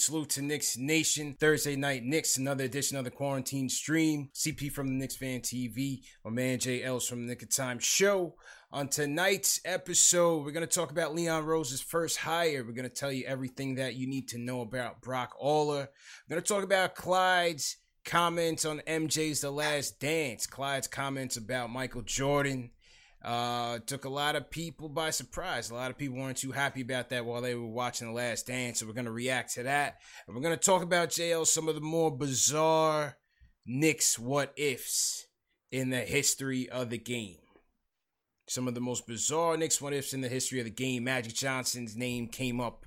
Salute to Knicks Nation. Thursday night Knicks, another edition of the quarantine stream. CP from the Knicks Fan TV. My man Jay Els from the Nick of Time Show. On tonight's episode, we're going to talk about Leon Rose's first hire. We're going to tell you everything that you need to know about Brock Aller. We're going to talk about Clyde's comments on MJ's The Last Dance. Clyde's comments about Michael Jordan. Uh, took a lot of people by surprise. A lot of people weren't too happy about that while they were watching The Last Dance. So we're going to react to that. And we're going to talk about JL, some of the more bizarre Knicks what ifs in the history of the game. Some of the most bizarre Knicks what ifs in the history of the game. Magic Johnson's name came up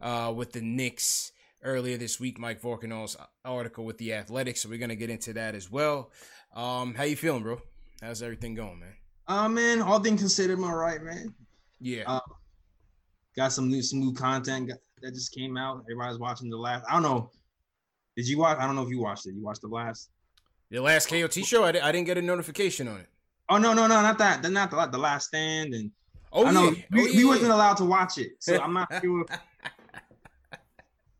uh, with the Knicks earlier this week. Mike Vorkunov's article with the Athletics. So we're going to get into that as well. Um, how you feeling, bro? How's everything going, man? Uh man, all things considered, I'm all right, man. Yeah. Uh, got some new some new content that just came out. Everybody's watching the last. I don't know. Did you watch? I don't know if you watched it. You watched the last. The last KOT show, I, I didn't get a notification on it. Oh no no no not that. Not the the last stand and. Oh I know yeah. we, oh, we wasn't allowed to watch it, so I'm not sure.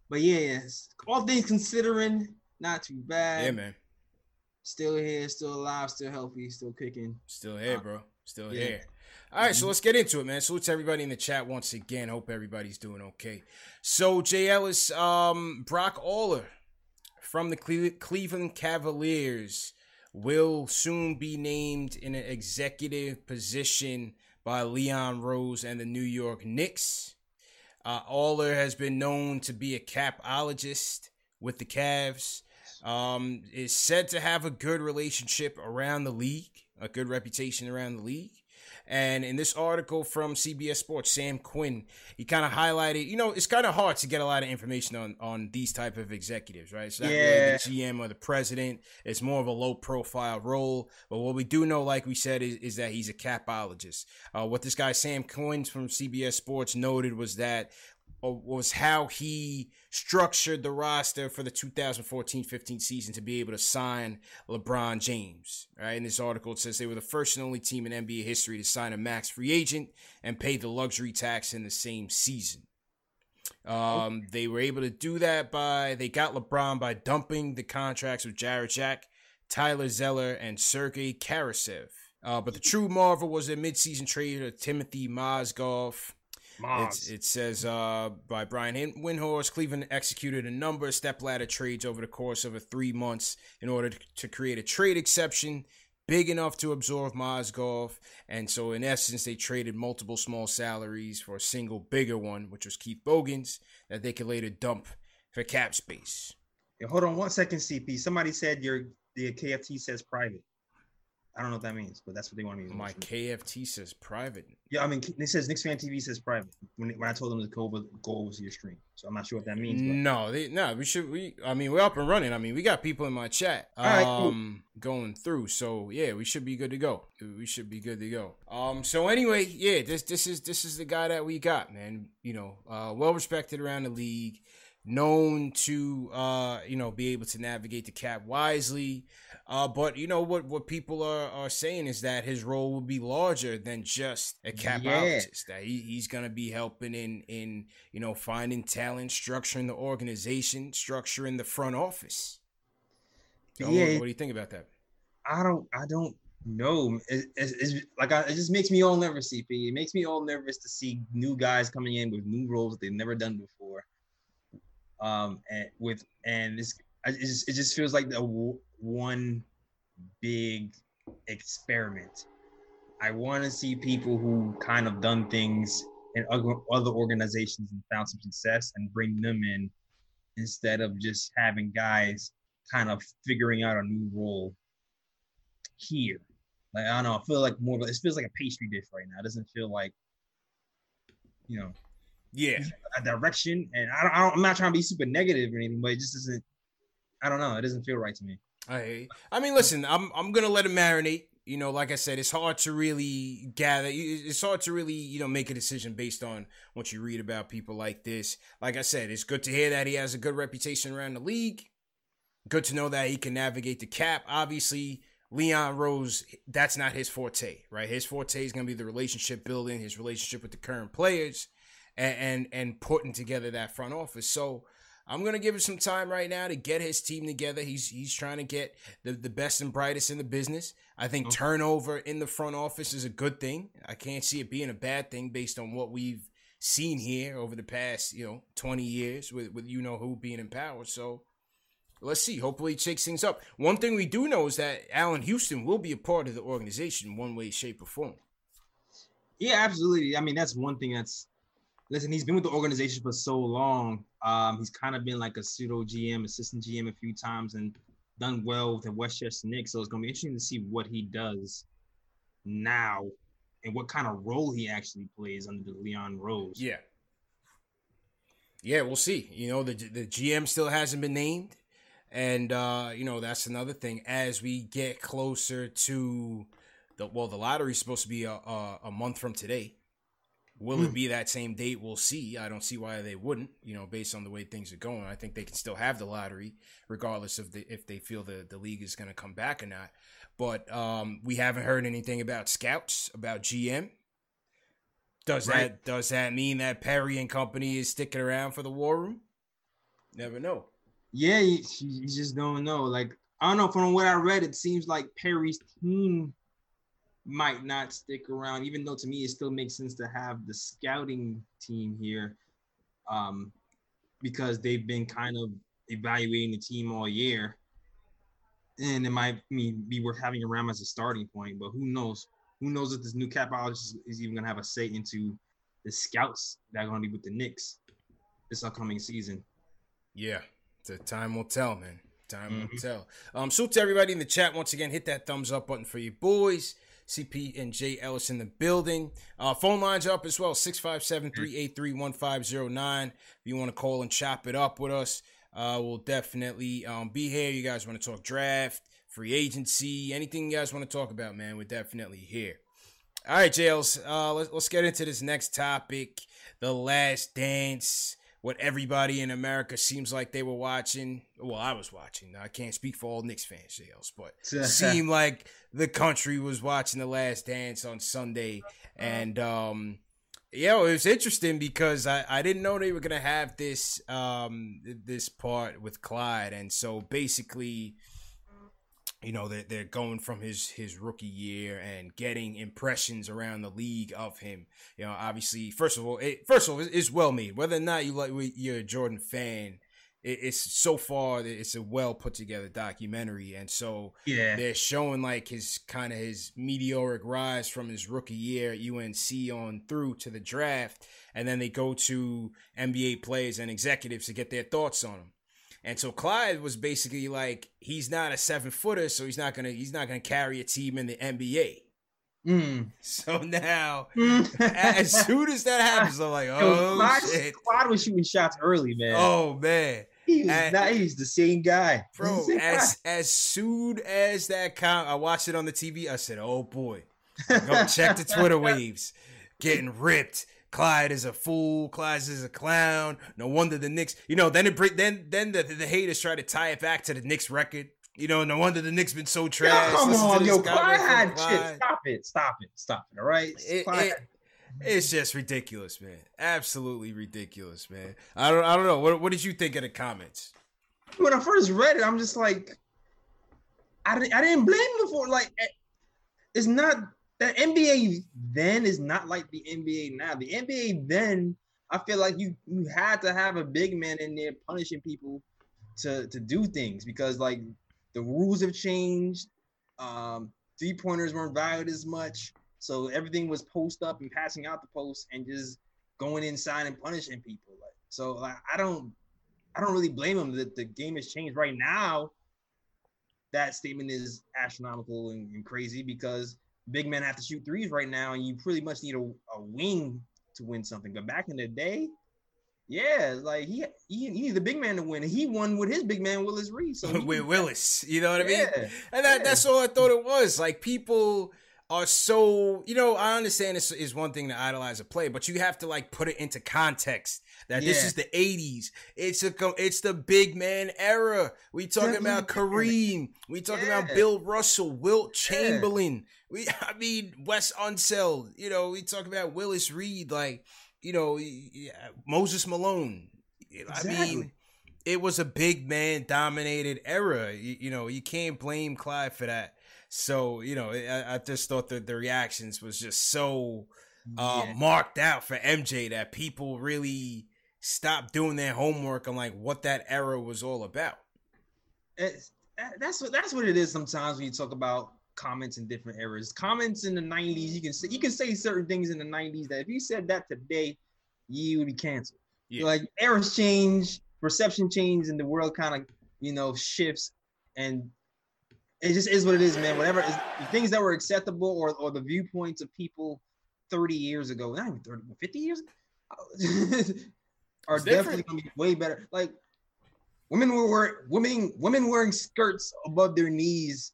but yeah, yes. all things considering, not too bad. Yeah, man. Still here, still alive, still healthy, still kicking. Still here, bro. Still yeah. here. All right, so let's get into it, man. Salute to everybody in the chat once again. Hope everybody's doing okay. So Jay Ellis, um, Brock Aller from the Cle- Cleveland Cavaliers will soon be named in an executive position by Leon Rose and the New York Knicks. Uh, Aller has been known to be a capologist with the Cavs. Um, is said to have a good relationship around the league, a good reputation around the league. And in this article from CBS Sports, Sam Quinn, he kind of highlighted, you know, it's kind of hard to get a lot of information on on these type of executives, right? So not really Yeah. the GM or the president. It's more of a low profile role. But what we do know, like we said, is, is that he's a capologist. Uh, what this guy Sam Quinn from CBS Sports noted was that was how he structured the roster for the 2014-15 season to be able to sign LeBron James. Right in this article, it says they were the first and only team in NBA history to sign a max free agent and pay the luxury tax in the same season. Um, they were able to do that by they got LeBron by dumping the contracts of Jarrett Jack, Tyler Zeller, and Sergei Karasev. Uh, but the true marvel was a midseason trade of Timofey Mozgov. It's, it says uh, by Brian Hin- Windhorst, Cleveland executed a number of stepladder trades over the course of a three months in order to, to create a trade exception big enough to absorb Mozgov. And so, in essence, they traded multiple small salaries for a single bigger one, which was Keith Bogans, that they could later dump for cap space. Yeah, hold on one second, CP. Somebody said your the KFT says private. I don't know what that means, but that's what they want me to use. My KFT says private. Yeah, I mean, it says Knicks fan TV says private. When, when I told them to go over, go over to your stream, so I'm not sure what that means. But. No, they, no, we should. We, I mean, we're up and running. I mean, we got people in my chat, um, right, cool. going through. So yeah, we should be good to go. We should be good to go. Um, so anyway, yeah, this this is this is the guy that we got, man. You know, uh, well respected around the league, known to uh, you know, be able to navigate the cap wisely. Uh, but you know what? What people are, are saying is that his role will be larger than just a capologist. That he, he's going to be helping in in you know finding talent, structuring the organization, structuring the front office. So Yeah. what, what do you think about that? I don't, I don't know. It, it's, it's like I, it just makes me all nervous. CP. It makes me all nervous to see new guys coming in with new roles that they've never done before. Um, and with and this, I- it just, it just feels like the w- one big experiment. I want to see people who kind of done things in other other organizations and found some success and bring them in instead of just having guys kind of figuring out a new role here. Like I don't know, I feel like more of a, it feels like a pastry dish right now. It doesn't feel like you know Yeah, a direction. And I don't, I don't I'm not trying to be super negative or anything, but it just doesn't. I don't know. It doesn't feel right to me. I. I mean, listen, I'm I'm gonna let it marinate. You know, like I said, it's hard to really gather. It's hard to really, you know, make a decision based on what you read about people like this. Like I said, it's good to hear that he has a good reputation around the league. Good to know that he can navigate the cap. Obviously, Leon Rose, that's not his forte, right? His forte is gonna be the relationship building, his relationship with the current players, and and, and putting together that front office. So. I'm gonna give him some time right now to get his team together. He's he's trying to get the, the best and brightest in the business. I think Okay. turnover in the front office is a good thing. I can't see it being a bad thing based on what we've seen here over the past, you know, 20 years with, with you know who being in power. So let's see. Hopefully it shakes things up. One thing we do know is that Allan Houston will be a part of the organization one way, shape, or form. Yeah, absolutely. I mean, that's one thing that's listen, he's been with the organization for so long. Um, he's kind of been like a pseudo GM, assistant GM a few times and done well with the Westchester Knicks. So it's gonna be interesting to see what he does now and what kind of role he actually plays under the Leon Rose. Yeah. Yeah, we'll see. You know, the the GM still hasn't been named. And uh, you know, that's another thing. As we get closer to the well, the lottery's supposed to be a a, a month from today. Will it be that same date? We'll see. I don't see why they wouldn't, you know, based on the way things are going. I think they can still have the lottery, regardless of the if they feel the, the league is gonna come back or not. But um, we haven't heard anything about scouts, about GM. Does Right. that does that mean that Perry and company is sticking around for the war room? Never know. Yeah, you, you just don't know. Like I don't know. From what I read, it seems like Perry's team might not stick around, even though to me it still makes sense to have the scouting team here, um, because they've been kind of evaluating the team all year, and it might be worth having around as a starting point. But who knows? Who knows if this new capologist is even gonna have a say into the scouts that are gonna be with the Knicks this upcoming season? Yeah, the time will tell, man. Time will Mhm. tell. Um, salute to everybody in the chat once again. Hit that thumbs up button for you boys. CP and J Ellis in the building. Uh, phone lines up as well 657 383 1509. If you want to call and chop it up with us, uh, we'll definitely um, be here. You guys want to talk draft, free agency, anything you guys want to talk about, man, we're definitely here. All right, Jails, uh, let's, let's get into this next topic The Last Dance. What everybody in America seems like they were watching. Well, I was watching. I can't speak for all Knicks fans, Jails, but seemed like the country was watching The Last Dance on Sunday. And, um, yeah, it was interesting because I, I didn't know they were gonna have this um this part with Clyde, and so basically, you know, they're they're going from his his rookie year and getting impressions around the league of him. You know, obviously, first of all, it, first of all, it's, well made. Whether or not you like you're a Jordan fan, it, it's so far it's a well put together documentary, and so yeah. they're showing like his kind of his meteoric rise from his rookie year at UNC on through to the draft, and then they go to NBA players and executives to get their thoughts on him. And so Clyde was basically like, he's not a seven footer, so he's not gonna he's not gonna carry a team in the NBA. Mm. So now, as soon as that happens, I'm like, oh Clyde, shit. Clyde was shooting shots early, man. Oh man. He was and, not, he's the same guy. Bro, as guy. as soon as that count, I watched it on the TV, I said, oh boy. Go check the Twitter waves. Getting ripped. Clyde is a fool. Clyde is a clown. No wonder the Knicks. You know, then it then then the, the haters try to tie it back to the Knicks record. You know, no wonder the Knicks been so trash. Yo, come on, yo, Clyde had shit. Stop it, stop it, stop it. All right, it, it, it's just ridiculous, man. Absolutely ridiculous, man. I don't, I don't know. What, what did you think of the comments? When I first read it, I'm just like, I didn't, I didn't blame him for like. Eh, it's not the NBA then is not like the NBA now. The NBA then, I feel like you you had to have a big man in there punishing people to to do things because like the rules have changed. Um, three pointers weren't valued as much, so everything was post up and passing out the post and just going inside and punishing people. Like so, like I don't I don't really blame them that the game has changed right now. That statement is astronomical and, and crazy because big men have to shoot threes right now, and you pretty much need a, a wing to win something. But back in the day, yeah, like he he, he needed the big man to win. He won with his big man Willis Reed. So with Willis, you know what I mean? Yeah, and that, yeah. that's all I thought it was. Like people are so you know i understand this is one thing to idolize a play but you have to like put it into context that yeah. this is the 80s it's a it's the big man era we talking about kareem we talking yeah. about bill russell wilt chamberlain yeah. we i mean wes unseld you know we talk about willis reed like you know moses malone exactly. i mean it was a big man dominated era you, you know you can't blame clyde for that so you know, I, I just thought that the reactions was just so uh, yeah. marked out for MJ that people really stopped doing their homework on like what that era was all about. It's, that's what that's what it is. Sometimes when you talk about comments in different eras, comments in the '90s, you can say you can say certain things in the '90s that if you said that today, you would be canceled. Yeah. Like eras change, perception change, and the world kind of you know shifts, and it just is what it is, man. Whatever is the things that were acceptable or, or the viewpoints of people 30 years ago, not even 30, 50 years are definitely gonna be way better. Like women were wearing women women wearing skirts above their knees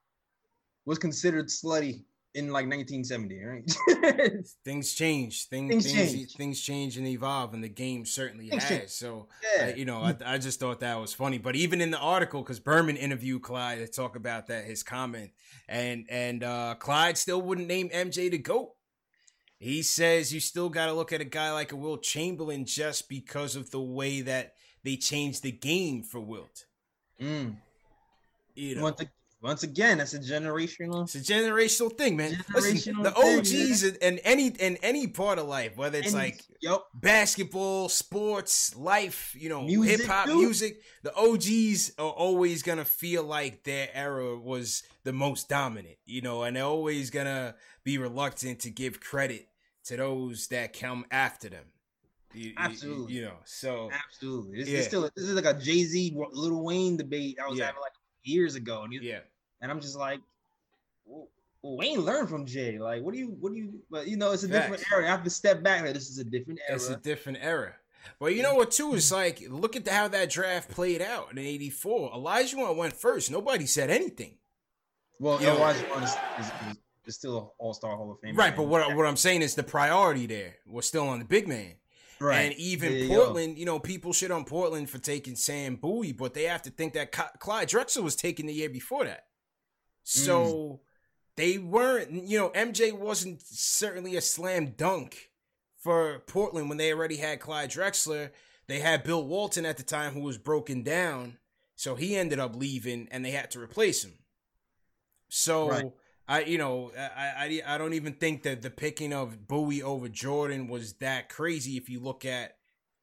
was considered slutty in like 1970, right? things change. Things, things, things change. Things change and evolve, and the game certainly things has. Change. So, yeah. you know, I, I, just thought that was funny. But even in the article, because Berman interviewed Clyde to talk about that, his comment, and and uh, Clyde still wouldn't name MJ the goat. He says you still got to look at a guy like a Wilt Chamberlain just because of the way that they changed the game for Wilt. Mm. You know. Want the once again, that's a generational. It's a generational thing, man. Generational Listen, the OGs thing, in, in, any in any part of life, whether it's like yep. basketball, sports, life, you know, hip hop, music, the OGs are always gonna feel like their era was the most dominant, you know, and they're always gonna be reluctant to give credit to those that come after them. You, absolutely, you, you, know. So absolutely, this, yeah. is still this is like a Jay Z, Lil Wayne debate I was yeah. having like years ago, and yeah, and I'm just like, well, Wayne learned from Jay. Like, what do you, what do you, but you know, it's a Facts. different era. I have to step back. Like, this is a different era. It's a different era. But you know what, too, is like, look at the, how that draft played out in '84. Olajuwon went first. Nobody said anything. Well, you Olajuwon is, is, is, still an All Star Hall of Fame. Right, but what what I'm saying is the priority there was still on the big man. Right. And even Portland, you know, people shit on Portland for taking Sam Bowie, but they have to think that Clyde Drexler was taken the year before that. So mm. they weren't, you know, MJ wasn't certainly a slam dunk for Portland when they already had Clyde Drexler. They had Bill Walton at the time who was broken down. So he ended up leaving and they had to replace him. So right. I, you know, I, I, I don't even think that the picking of Bowie over Jordan was that crazy if you look at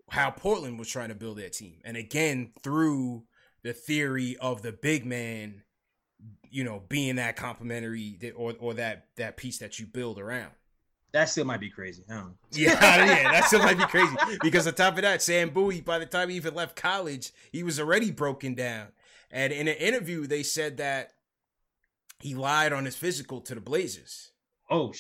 how Portland was trying to build their team. And again, through the theory of the big man you know, being that complimentary or or that that piece that you build around. That still might be crazy. I. Yeah, yeah, that still might be crazy. Because on top of that, Sam Bowie, by the time he even left college, he was already broken down. And in an interview, they said that he lied on his physical to the Blazers. Oh,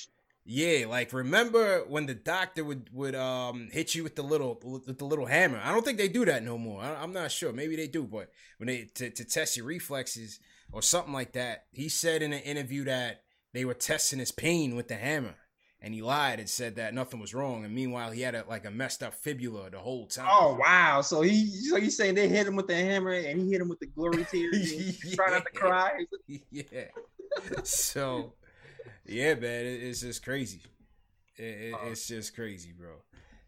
Yeah, like remember when the doctor would would um hit you with the little with the little hammer? I don't think they do that no more. I, I'm not sure. Maybe they do, but when they to, to test your reflexes or something like that, he said in an interview that they were testing his pain with the hammer, and he lied and said that nothing was wrong. And meanwhile, he had a like a messed up fibula the whole time. oh wow. So he so he's saying they hit him with the hammer and he hit him with the glory tears. he Trying not to cry. yeah. So, yeah, man, it, it's just crazy. It, it, Uh-huh. it's just crazy, bro.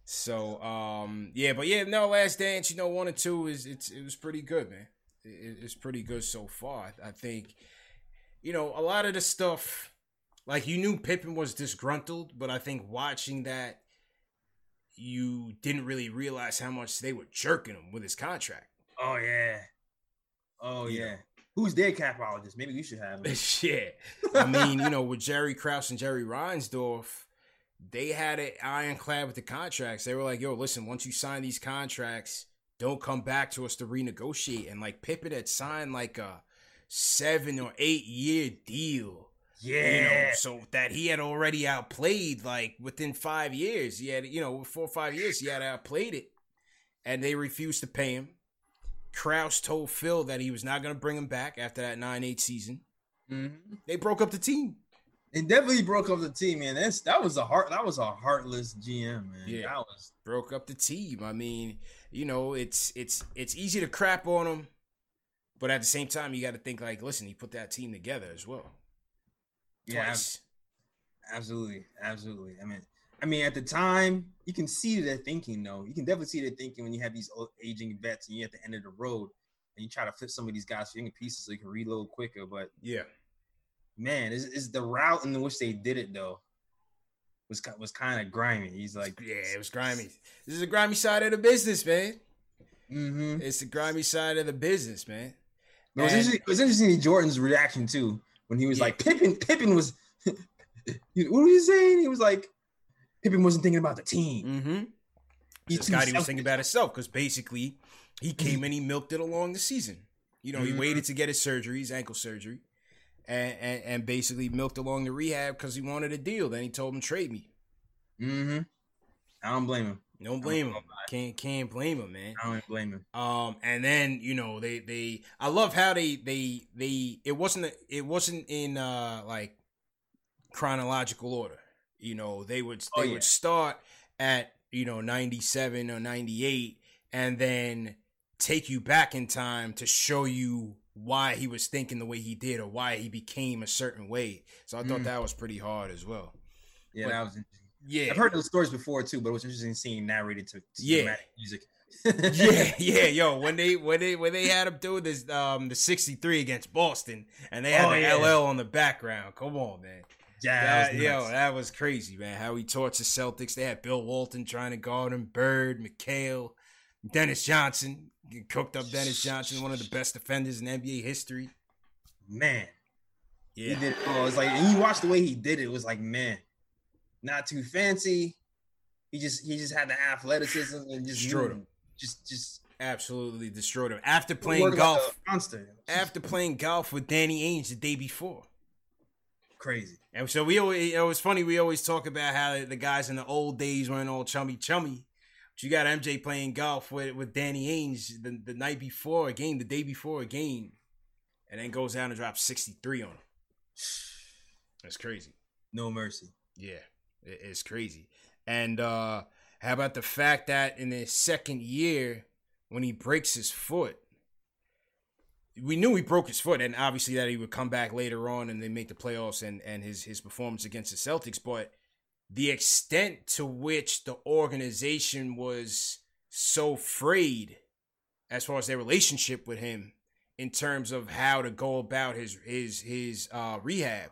So, um, yeah, but yeah, no, Last Dance, you know, one and two is it's it was pretty good, man. It's pretty good so far. I think, you know, a lot of the stuff, like you knew Pippen was disgruntled, but I think watching that, you didn't really realize how much they were jerking him with his contract. Oh yeah. Oh yeah. Who's their capologist? Maybe we should have him. Shit. I mean, you know, with Jerry Krause and Jerry Reinsdorf, they had it ironclad with the contracts. They were like, yo, listen, once you sign these contracts, don't come back to us to renegotiate. And like Pippen had signed like a seven or eight year deal. Yeah. You know, so that he had already outplayed like within five years. He had, you know, four or five years, he had outplayed it. And they refused to pay him. Krause told Phil that he was not going to bring him back after that 9 8 season. Mhm. They broke up the team. It definitely broke up the team, man. That's that was a heart that was a heartless GM, man. Yeah. That was Broke up the team. I mean, you know, it's it's it's easy to crap on him, but at the same time, you got to think like, listen, he put that team together as well. yeah, Twice. absolutely, absolutely. I mean, I mean, at the time, you can see their thinking, though. You can definitely see their thinking when you have these old, aging vets and you're at the end of the road and you try to flip some of these guys for young pieces so you can reload quicker. But Yeah. Man, is is the route in which they did it though was was kind of grimy. He's like, Yeah, it was grimy. This is a grimy side of the business, man. mm-hmm. It's the grimy side of the business, man. It was, it was interesting Jordan's reaction too when he was Yeah. like Pippen. Pippen was, what was he saying? He was like, Pippen wasn't thinking about the team. Mm-hmm. He This too guy he was thinking about himself because basically he came and he milked it along the season. You know, he Mhm. waited to get his surgery, his ankle surgery, and and, and basically milked along the rehab because he wanted a deal. Then he told him trade me. Mm-hmm. I don't blame him. Don't blame him. Can't can't blame him, man. I don't blame him. Um, and then you know they they I love how they they they it wasn't it wasn't in uh like chronological order. You know they would they Oh, yeah. would start at you know ninety seven or ninety eight, and then take you back in time to show you why he was thinking the way he did or why he became a certain way. So I thought Mm. that was pretty hard as well. Yeah, But- that was interesting. Yeah, I've heard those stories before too, but it was interesting seeing narrated to, to Yeah. music. yeah, yeah, yo, when they when they when they had him do this um the 63 against Boston and they had Oh, the yeah. LL on the background. Come on, man. yeah, That- that yo, that was crazy, man. How he torched the Celtics. They had Bill Walton trying to guard him, Bird, McHale, Dennis Johnson. Cooked up Dennis Johnson, one of the best defenders in NBA history. man. Yeah. He did it all. It's like and you watch the way he did it, it was like, man, not too fancy. He just he just had the athleticism and just Destroyed him. Just just Absolutely destroyed him. After playing golf, monster. after playing golf with Danny Ainge the day before. crazy. And so we always, it was funny. We always talk about how the guys in the old days weren't all chummy chummy. You got MJ playing golf with, with Danny Ainge the, the night before a game, the day before a game, and then goes down and drops 63 on him. That's crazy. No mercy. Yeah, it- it's crazy. And uh how about the fact that in his second year, when he breaks his foot, we knew he broke his foot, and obviously that he would come back later on and they make the playoffs and and his his performance against the Celtics, but the extent to which the organization was so frayed as far as their relationship with him in terms of how to go about his his his uh rehab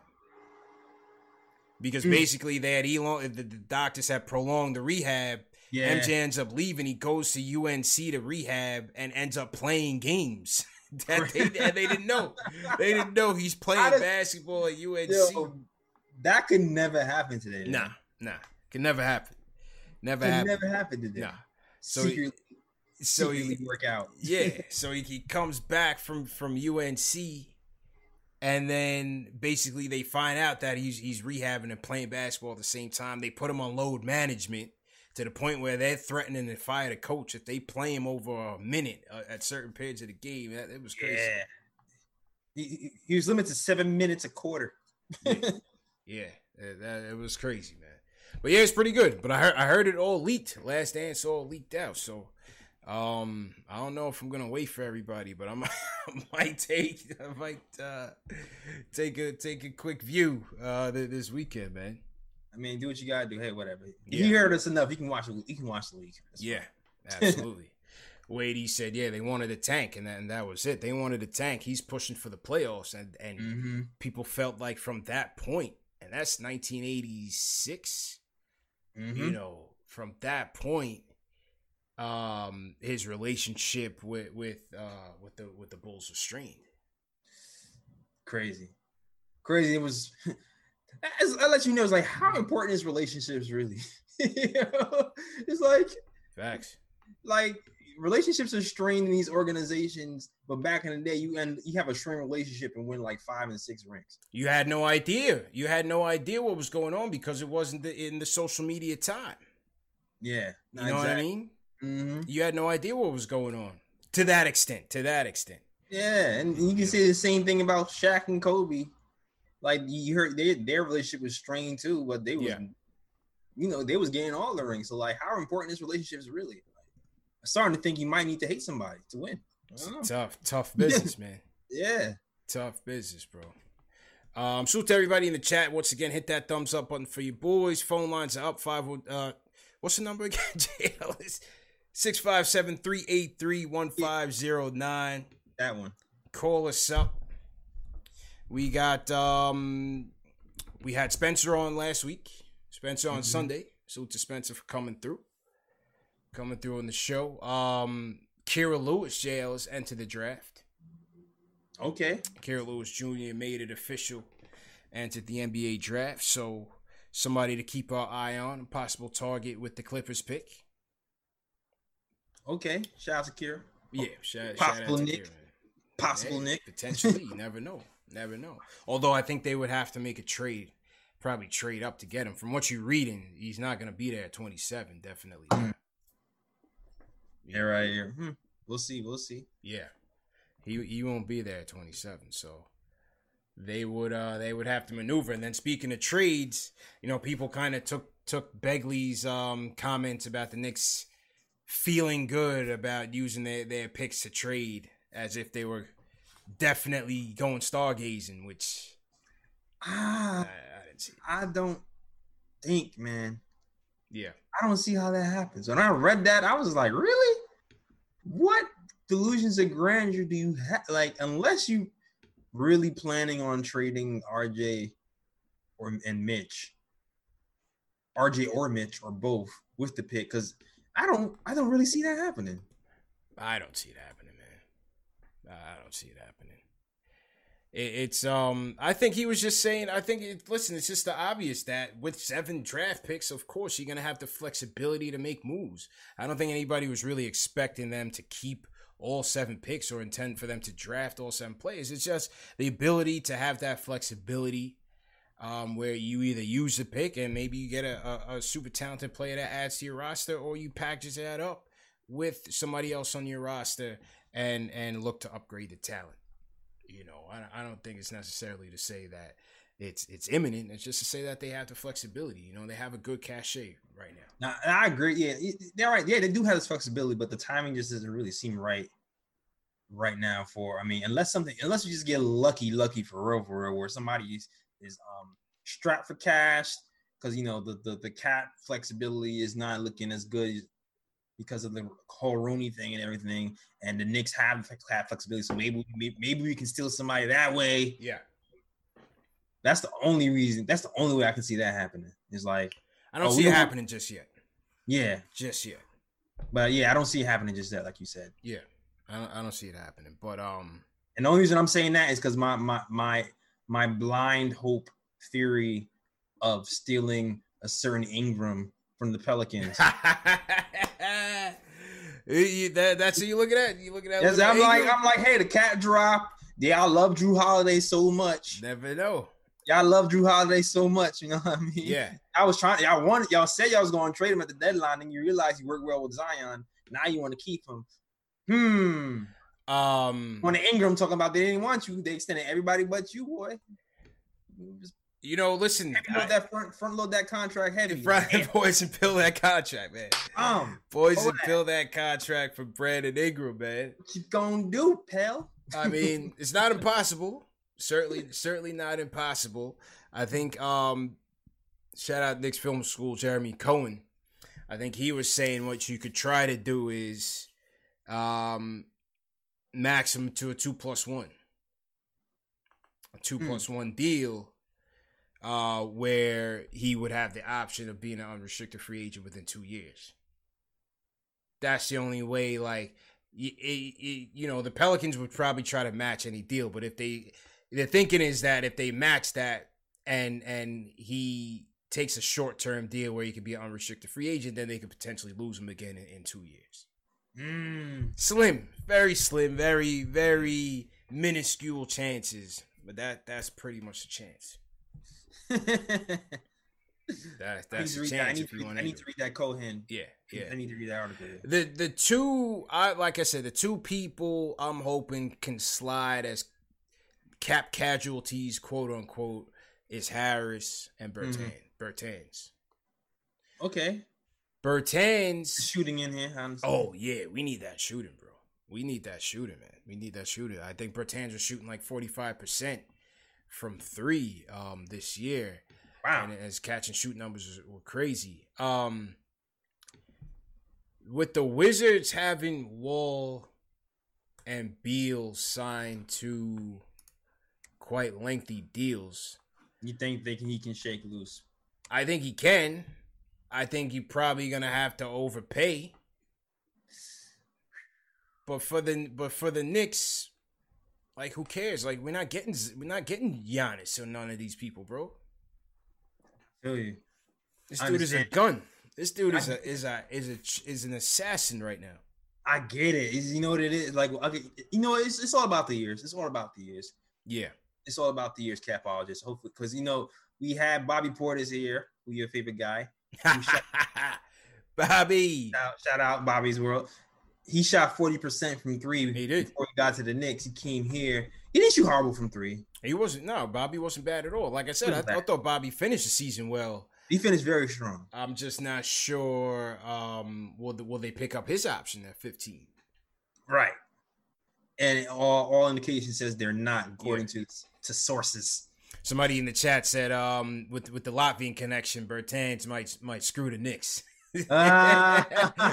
because Mm. basically they had elon the, the doctors had prolonged the rehab. Yeah. MJ ends up leaving. He goes to UNC to rehab and ends up playing games that they, that they didn't know. They didn't know he's playing does- basketball at UNC. Yo, that could never happen today. nah, man. Nah, can never happen. Never happen. never happened to them. Nah. So Secretly, So secretly he, work out. yeah, so he, he comes back from from UNC, and then basically they find out that he's he's rehabbing and playing basketball at the same time. They put him on load management to the point where they're threatening to fire the coach if they play him over a minute uh, at certain periods of the game. That it was crazy. Yeah. He, he- he was limited to seven minutes a quarter. Yeah, that, that- it was crazy, man. But yeah, it's pretty good. But I heard I heard it all leaked. Last dance all leaked out. So um I don't know if I'm gonna wait for everybody, but I might, I might take I might uh take a take a quick view uh this weekend, man. I mean, do what you gotta do. Hey, whatever. Yeah. He heard us enough. He can watch. the- He can watch the league. That's Yeah, fine. absolutely. Wade he said, yeah, they wanted a tank, and that, and that was it. They wanted a tank. He's pushing for the playoffs, and and Mhm. people felt like from that point, and that's 1986. Mhm. you know from that point um his relationship with with uh with the with the bulls was strained crazy, crazy. It was. As- I let you know, it's like how important is relationships really? You know? It's like facts like relationships are strained in these organizations, but back in the day, you and you have a strained relationship and win like five and six rings. you had no idea you had no idea what was going on because it wasn't the, in the social media time Yeah, you know what i mean hmm you had no idea what was going on to that extent to that extent Yeah, and you can say the same thing about Shaq and Kobe. Like you heard, their their relationship was strained too, but they was, Yeah. you know, they was getting all the rings. So like, how important this relationship is really? I'm starting to think you might need to hate somebody to win. I it's don't know. tough tough business man Yeah, Tough business, bro. Um, salute to everybody in the chat. Once again, hit that thumbs up button for you boys. Phone lines are up. Five. Uh, what's the number again? JL is six five seven three eight three one five zero nine. that one. Call us up. We got um, we had Spencer on last week. Spencer on Sunday. Salute to Spencer for coming through, coming through on the show. Um, Kira Lewis, JL has entered the draft. Okay, Kira Lewis Jr. made it official, entered the NBA draft. So somebody to keep our eye on, a possible target with the Clippers pick. okay. Shout out to Kira. Yeah, shout, shout out Possible to Nick. Kira. Possible Hey, Nick. Potentially, you never know. Never know. Although I think they would have to make a trade, probably trade up to get him. From what you're reading, he's not going to be there at 27. Definitely. not. Yeah, right here. Hmm. We'll see. We'll see. Yeah, he he won't be there at 27. So they would uh they would have to maneuver. And then speaking of trades, you know, people kind of took took Begley's um comments about the Knicks feeling good about using their their picks to trade as if they were definitely going stargazing, which I, Ah, I didn't see. I don't think, man. Yeah, I don't see how that happens. When I read that, I was like, really? What delusions of grandeur do you have? Like, unless you really planning on trading RJ or and Mitch, RJ or Mitch or both with the pick, because I don't, I don't really see that happening. I don't see it happening, man. I don't see it happening. It, it's um. I think he was just saying. I think it, listen. It's just the obvious that with seven draft picks, of course, you're gonna have the flexibility to make moves. I don't think anybody was really expecting them to keep all seven picks or intend for them to draft all seven players. It's just the ability to have that flexibility. Um, where you either use the pick and maybe you get a, a, a super talented player that adds to your roster, or you package that up with somebody else on your roster and and look to upgrade the talent. You know, I, I don't think it's necessarily to say that it's it's imminent. It's just to say that they have the flexibility. You know, they have a good cachet right now. Now, I agree. Yeah, they're right. Yeah, they do have this flexibility, but the timing just doesn't really seem right right now. For I mean, unless something, unless you just get lucky, lucky for real, for real, where somebody is is um strapped for cash because you know the, the the cap flexibility is not looking as good because of the whole Rooney thing and everything, and the Knicks have cap flexibility, so maybe maybe, maybe we can steal somebody that way. Yeah, That's the only reason. That's the only way I can see that happening. Is like, I don't Oh, see it happening just yet. yeah, Just yet. but yeah, I don't see it happening just yet, like you said. Yeah, I don't, I don't see it happening. But um, And the only reason I'm saying that is because my my my my blind hope theory of stealing a certain Ingram from the Pelicans. that, that's what you looking at. You looking at? Yes, I'm like, I'm like, hey, the cat drop. Yeah, I love Jrue Holiday so much. Never know. Y'all love Jrue Holiday so much, you know what I mean? Yeah. I was trying. Y'all wanted. Y'all said y'all was going to trade him at the deadline, and you realize you worked well with Zion. Now you want to keep him. Hmm. Um. When Ingram talking about they didn't want you, they extended everybody but you, boy. You know, listen. Load that front, front load that contract heavy. Front boys and fill that contract, man. Um, boys and fill that contract for Brandon Ingram, man. What you gonna do, pal? I mean, it's not impossible. Certainly, certainly not impossible. I think. Um, shout out Knicks Film School, Jeremy Cohen. I think he was saying what you could try to do is, um, max him to a two plus one, a two mm. plus one deal uh, where he would have the option of being an unrestricted free agent within two years. That's the only way. Like, you, you know, the Pelicans would probably try to match any deal, but if they, the thinking is that if they match that and and he takes a short term deal where he could be an unrestricted free agent, then they could potentially lose him again in, in two years. Mm. Slim, very slim, very very minuscule chances, but that that's pretty much the chance. That, that's a chance that. I need, if you want I need to read that Cohen. Yeah, yeah. I need to read that article. The the two I like I said, the two people I'm hoping can slide as cap casualties, quote unquote, is Harris and Bertan. Mm-hmm. Bertans. Okay. Bertans shooting in here. Honestly. Oh yeah, we need that shooting, bro. We need that shooting, man. We need that shooting. I think Bertans was shooting like forty five percent from three um, this year. Wow. And his catch and shoot numbers were crazy. Um, with the Wizards having Wall and Beal signed to quite lengthy deals. You think they can he can shake loose? I think he can. I think you're probably gonna have to overpay. But for the but for the Knicks, like, who cares? Like, we're not getting we're not getting Giannis or none of these people, bro. Feel you. This dude is a gun. This dude is a is a is a is an assassin right now. I get it. It's, you know what it is? Like, you know, it's it's all about the years. It's all about the years. Yeah, it's all about the years, capologist. Hopefully, because you know we had Bobby Portis here, who your favorite guy. Bobby, shout, shout out Bobby's World he shot 40% from three he did. before he got to the Knicks. He came here. He didn't shoot horrible from three. He wasn't no, Bobby wasn't bad at all. Like I said, I, I, thought Bobby finished the season well. He finished very strong. I'm just not sure um will will they pick up his option at 15. Right. And all all indication says they're not according yeah. to to sources. Somebody in the chat said um with with the Latvian connection Bertans might might screw the Knicks. Uh,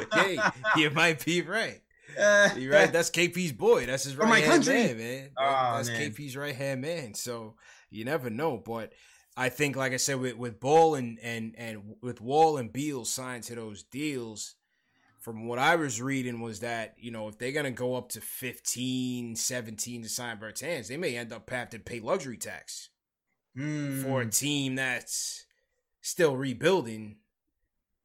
hey, you might be right. Uh, You're right. That's KP's boy. That's his right hand man, man. Oh, That's man. KP's right hand man. So you never know. But I think, like I said, with, with Ball and, and and with Wall and Beal signed to those deals, from what I was reading was that, you know, if they're gonna go up to 15, 17 to sign Bertans, they may end up having to pay luxury tax mm. for a team that's still rebuilding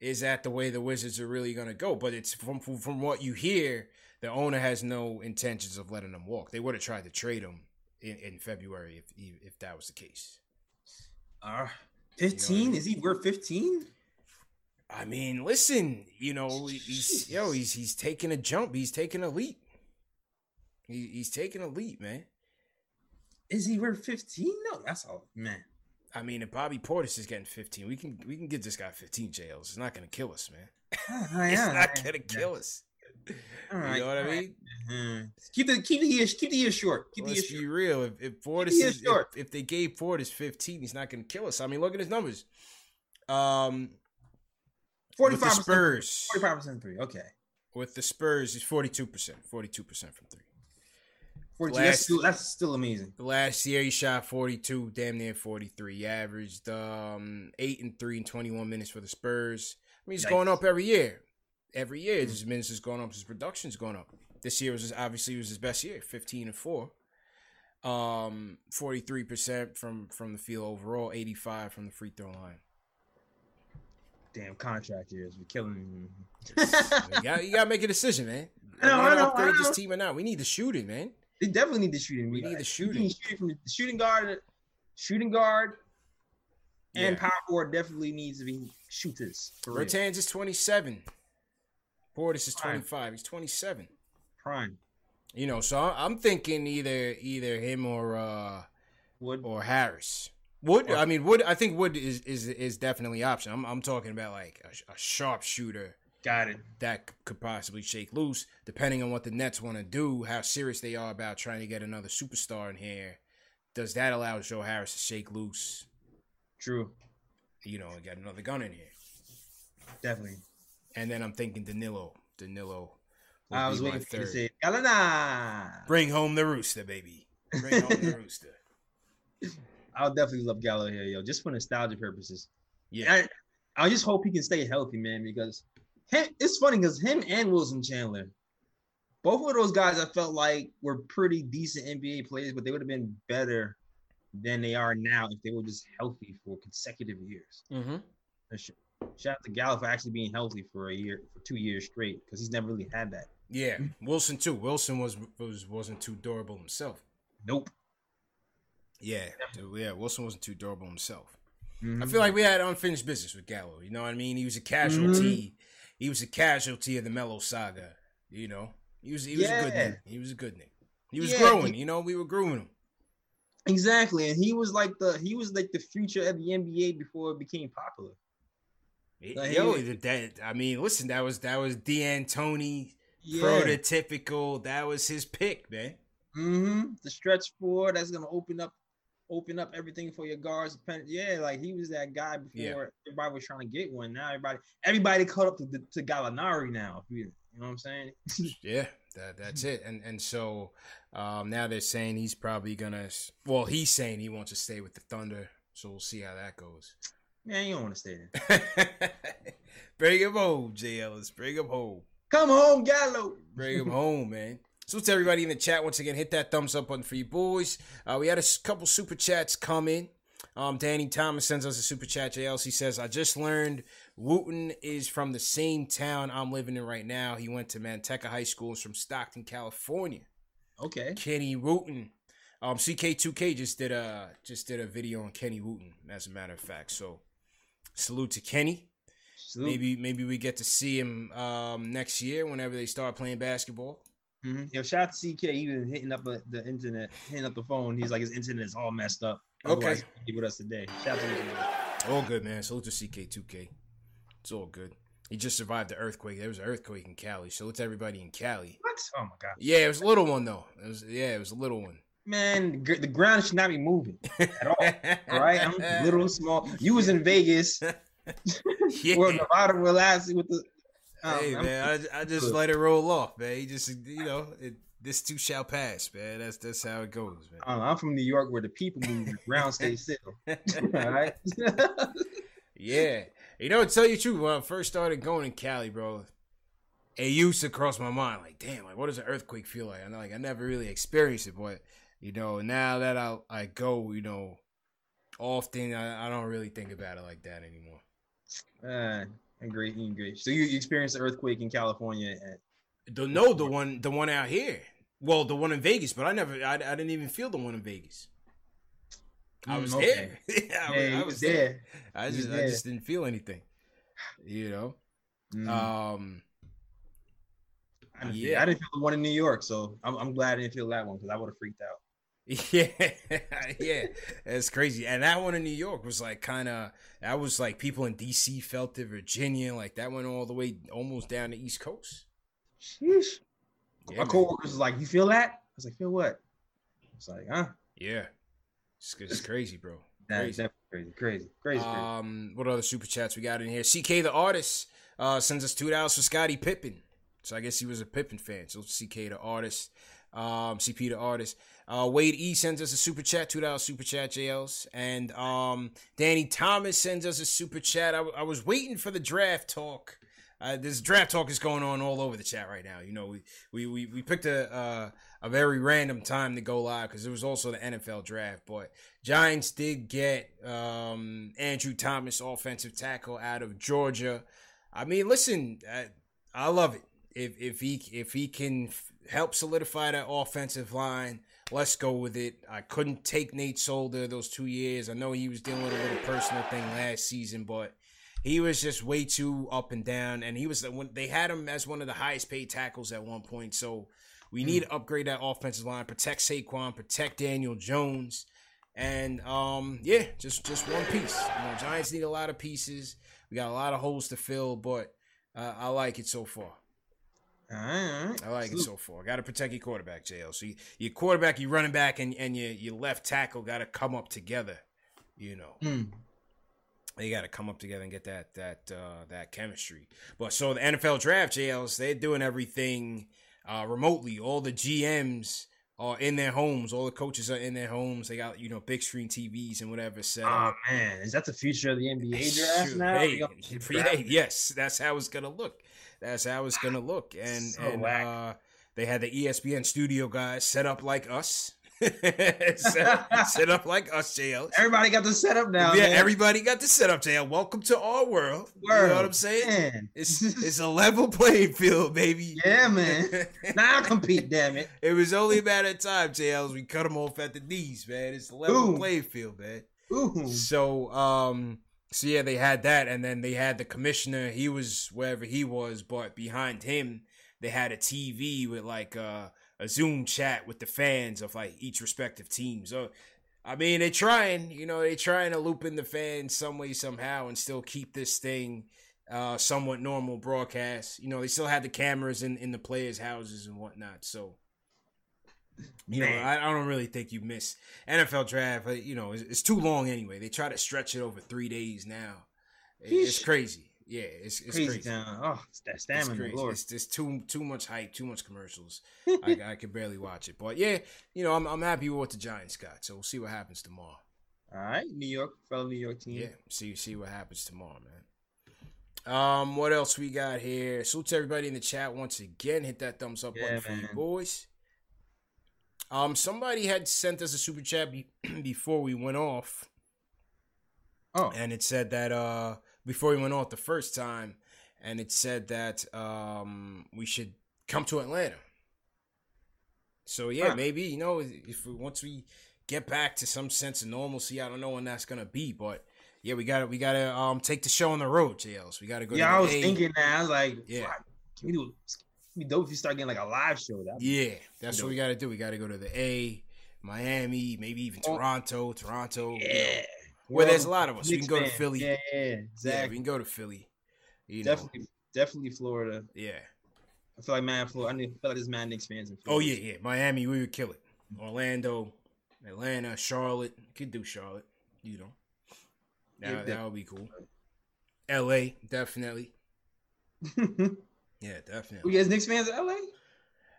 is that the way the Wizards are really going to go? But it's from, from, from what you hear, the owner has no intentions of letting them walk. They would have tried to trade him in, in February if if that was the case. Uh, fifteen? You know I mean? Is he worth fifteen? I mean, listen, you know, he's yo, he's he's taking a jump. He's taking a leap. He, he's taking a leap, man. Is he worth fifteen? No, that's all, man. I mean, if Bobby Portis is getting 15, we can we can get this guy 15 jails. It's not gonna kill us, man. Oh, yeah, it's not gonna kill us. All right, you know what I mean? Mm-hmm. Keep the keep the years keep the years short. Keep Let's the years be real. If, if Portis is if, if, they gave Portis 15, he's not gonna kill us. I mean, look at his numbers. Um, 45 Spurs. 45 percent three. Okay. With the Spurs, he's 42 percent. 42 percent from three. 42, last, that's, still, that's still amazing. Last year he shot 42, damn near 43. He averaged um, 8 and 3 and 21 minutes for the Spurs. I mean, he's nice. going up every year. Every year mm-hmm. his minutes is going up, his production's going up. This year was his, obviously was his best year, 15 and 4. Um 43% from from the field overall, 85 from the free throw line. damn contract years. We're killing him. you, got, you gotta make a decision, man. I know, I know, upgrade I know. this team or not? We need the shooting, man. They definitely need the shooting. We need the shooting. need shooting from the shooting guard, shooting guard, and Yeah. power forward definitely needs to be shooters. Bertans is 27. Portis is 25. He's 27. Prime. You know, so I'm thinking either either him or uh Wood. or Harris. Wood, I mean Wood. I think Wood is is is definitely option. I'm I'm talking about like a, a sharp shooter Got it. that could possibly shake loose, depending on what the Nets want to do, how serious they are about trying to get another superstar in here. Does that allow Joe Harris to shake loose? True. You know, and get another gun in here. Definitely. And then I'm thinking Danilo. Danilo. I was waiting for you to say Galana. Bring home the rooster, baby. Bring home the rooster. I would definitely love Gallo here, yo, just for nostalgia purposes. Yeah. I, I just hope he can stay healthy, man, because him, it's funny because him and Wilson Chandler, both of those guys, I felt like were pretty decent NBA players, but they would have been better than they are now if they were just healthy for consecutive years. Mm-hmm. Shout out to Gallo for actually being healthy for a year, for two years straight, because he's never really had that. Yeah. Wilson too. Wilson was was wasn't too durable himself. Nope. Yeah. Yeah. Wilson wasn't too durable himself. Mhm. I feel like we had unfinished business with Gallo. You know what I mean? He was a casualty. He was a casualty of the Melo saga. You know, he was he was a good Yeah. nigga. He was a good nigga. He was Yeah, growing. he- you know, we were growing him. Exactly, and he was like the he was like the future of the NBA before it became popular. Like, Yo, that I mean, listen, that was that was D'Antoni Yeah. prototypical. That was his pick, man. Mm-hmm. The stretch four that's gonna open up, open up everything for your guards. Yeah, like he was that guy before Yeah. everybody was trying to get one. Now everybody, everybody caught up to the, to Gallinari now. You, you know what I'm saying? Yeah, that that's it. And and so um, now they're saying he's probably gonna. Well, he's saying he wants to stay with the Thunder. So we'll see how that goes. Man, you don't want to stay there. Bring him home, J. Ellis. Bring him home. Come home, Gallo. Bring him home, man. So to everybody in the chat, once again, hit that thumbs up button for you boys. Uh, we had a couple super chats come in. Um, Danny Thomas sends us a super chat. JLC says, I just learned Wooten is from the same town I'm living in right now. He went to Manteca High School. He's from Stockton, California. Okay. Kenny Wooten. Um, CK2K just did a just did a video on Kenny Wooten, as a matter of fact. So salute to Kenny. Salute. Maybe maybe we get to see him um, next year whenever they start playing basketball. Mhm. Yo, shout out to CK. even hitting up the, the internet, hitting up the phone. He's like his internet is all messed up. Okay. Otherwise, he'd be with us today. Shout out to him. All good, man. Salute to CK2K. It's all good. He just survived the earthquake. There was an earthquake in Cali. Salute to everybody in Cali. What? Oh my god. Yeah, it was a little one though. It was yeah, it was a little one. Man, the ground should not be moving at all. All right, I'm little small. You was in Vegas, yeah. where Nevada were last with the. Um, hey man, I, I just let it roll off, man. You just you know, it, this too shall pass, man. That's that's how it goes, man. Uh, I'm from New York, where the people move, the ground stays still. All right. Yeah. You know, to tell you the truth, when I first started going in Cali, bro, it used to cross my mind, like, damn, like, what does an earthquake feel like? I know, like, I never really experienced it, but you know, now that I I go, you know, often, I, I don't really think about it like that anymore. uh, and great, and great. So you, you experienced an earthquake in California. At, The no, the one, the one out here. Well, the one in Vegas, but I never, I, I didn't even feel the one in Vegas. I Mm, was okay. there. I, yeah, was, I was there. I just, was I just didn't feel anything. You know. Mm, Um. I, didn't feel, yeah. I didn't feel the one in New York, so I'm, I'm glad I didn't feel that one because I would have freaked out. Yeah, yeah, that's crazy. And that one in New York was like kind of that was like people in DC felt it, Virginia, like that went all the way almost down the East Coast. Sheesh. Yeah, My man. coworkers was like, "You feel that?" I was like, "Feel what?" It's like, "Huh." yeah, it's, it's crazy, bro. That's Crazy. definitely crazy, crazy, crazy, crazy. Um, what other super chats we got in here? CK the artist uh sends us two dollars for Scotty Pippen. So I guess he was a Pippen fan. So CK the artist, um, CP the artist. Uh, Wade E sends us a super chat, two dollars super chat, JLs, and um, Danny Thomas sends us a super chat. I, w- I was waiting for the draft talk uh, this draft talk is going on all over the chat right now. You know, we we we, we picked a uh, a very random time to go live because it was also the NFL draft. But Giants did get um, Andrew Thomas, offensive tackle out of Georgia. I mean, listen, I, I love it. If if he if he can help solidify that offensive line, let's go with it. I couldn't take Nate Solder those two years. I know he was dealing with a little personal thing last season, but he was just way too up and down. And he was when they had him as one of the highest paid tackles at one point. So we need to upgrade that offensive line, protect Saquon, protect Daniel Jones, and um, yeah, just just one piece. You know, Giants need a lot of pieces. We got a lot of holes to fill, but uh, I like it so far. All right. I like it so far. Got to protect your quarterback, JL. So you, your quarterback, your running back, and and your your left tackle got to come up together. You know, Mm. they got to come up together and get that that uh, that chemistry. But so the NFL draft, JLs, they're doing everything uh, remotely. All the GMs are in their homes. All the coaches are in their homes. They got you know big screen TVs and whatever set Oh man, is that the future of the NBA draft now? hey, hey, yes, that's how it's gonna look. That's how it's gonna look. And So and uh, they had the ESPN studio guys set up like us. set, set up like us, JL. Everybody got the setup now. yeah, man. everybody got the setup, JL. Welcome to our world. You know what I'm saying? Man. It's it's a level playing field, baby. yeah, man. now I compete, damn it. it was only a matter of time, JL. We cut them off at the knees, man. It's a level Ooh. playing field, man. Ooh. So um so yeah, they had that and then they had the commissioner, he was wherever he was, but behind him they had a TV with like a Zoom chat with the fans of like each respective team. So I mean, they're trying, you know, they're trying to loop in the fans some way somehow and still keep this thing uh somewhat normal broadcast. You know, they still had the cameras in in the players' houses and whatnot. So you know, I, I don't really think you miss NFL draft. You know, it's, it's too long anyway. They try to stretch it over three days now. It- It's crazy. Yeah, it's it's crazy, crazy. Oh, it's that It's crazy. Lord. It's just too too much hype, too much commercials. I, I could barely watch it. But yeah, you know, I'm I'm happy with what the Giants got. So we'll see what happens tomorrow. All right, New York, fellow New York team. Yeah, see see what happens tomorrow, man. Um, what else we got here? Salute to everybody in the chat once again. Hit that thumbs up button Yeah, for you man. boys. Um, somebody had sent us a super chat be- before we went off, Oh, and it said that uh before we went off the first time, and it said that um we should come to Atlanta. So yeah, Huh. maybe you know if we, once we get back to some sense of normalcy, I don't know when that's gonna be, but yeah, we gotta we gotta um take the show on the road, JLs. We gotta go. yeah, to I was A. thinking that. I was like, Yeah. yeah, can we do? Be dope if you start getting like a live show. That Yeah, that's what we gotta do. We gotta go to the A, Miami, maybe even Oh. Toronto, Toronto. you know, yeah. where there's a lot of us. We can go to. Philly. Yeah, yeah, Yeah, we can go to Philly. You know, definitely, definitely Florida. yeah. I feel like man, Florida. I need- feel like there's mad Knicks fans in Florida. Oh yeah, yeah. Miami, we would kill it. Orlando, Atlanta, Charlotte. Could do Charlotte. You know, Yeah, that that would be cool. L.A. definitely. Yeah, definitely. we guys Knicks fans in LA?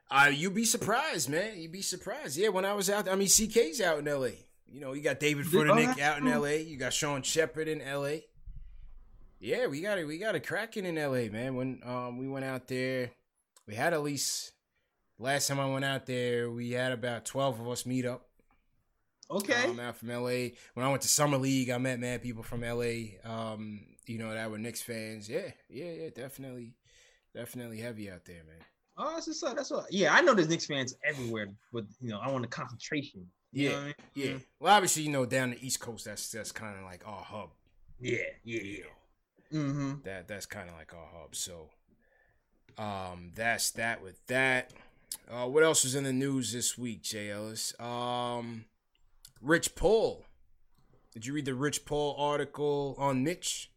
Uh, you'd be surprised, man. You'd be surprised. Yeah, when I was out, there, I mean, CK's out in L.A. You know, you got David Did- oh, out in. L.A. You got Sean Shepard in L.A. Yeah, we got it. We got it cracking in L.A. Man, when um we went out there, we had at least last time I went out there, we had about twelve of us meet up. Okay. I'm out from LA. When I went to summer league, I met mad people from LA. Um, you know that were Knicks fans. Yeah, yeah, yeah, definitely, definitely heavy out there, man. oh, that's what's up. That's what. Yeah, I know there's Knicks fans everywhere, but you know, I want the concentration. Yeah, I mean? Yeah. Well, obviously, you know, down the East Coast, that's that's kind of like our hub. Yeah, yeah, yeah. Mm-hmm. that that's kind of like our hub. So, um, that's that with that. Uh, what else was in the news this week, Jay Ellis? Um, Rich Paul. Did you read the Rich Paul article on Mitch?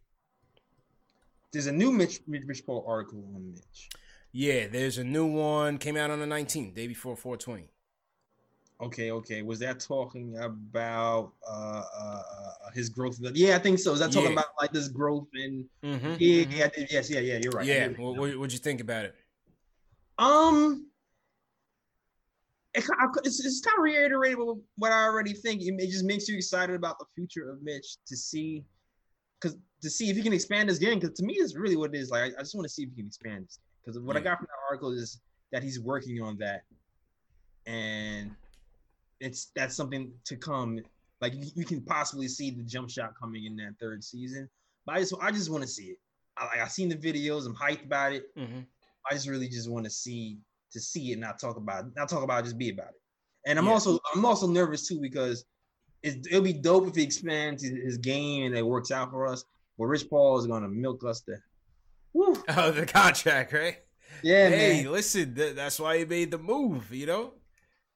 There's a new Mitch Mitch Rich Paul article on Mitch. Yeah, there's a new one. Came out on the 19th, day before 420. Okay, okay. Was that talking about uh, uh, uh his growth? Yeah, I think so. Is that talking Yeah. about like this growth and Mm-hmm. yeah, yeah, I did- yes, yeah, yeah. You're right. Yeah. What, what'd you think about it? Um, it, ki- I cou- it's, it's kind of reiterated what I already think. It just makes you excited about the future of Mitch to see because to see if he can expand his game. Because to me, it's really what it is. Like I, I just want to see if he can expand. Because what I got from that article is that he's working on that, and it's that's something to come. Like you, you can possibly see the jump shot coming in that third season. But I just I just want to see it. I like I've seen the videos. I'm hyped about it. Mm-hmm. I just really just want to see to see it, not talk about it, not talk about it, just be about it. And I'm Yeah. also I'm also nervous too because it, it'll be dope if he expands his, his game and it works out for us. But Rich Paul is gonna milk us to. Woo. Oh, the contract, right? Yeah, hey, man. listen, th- that's why he made the move. You know,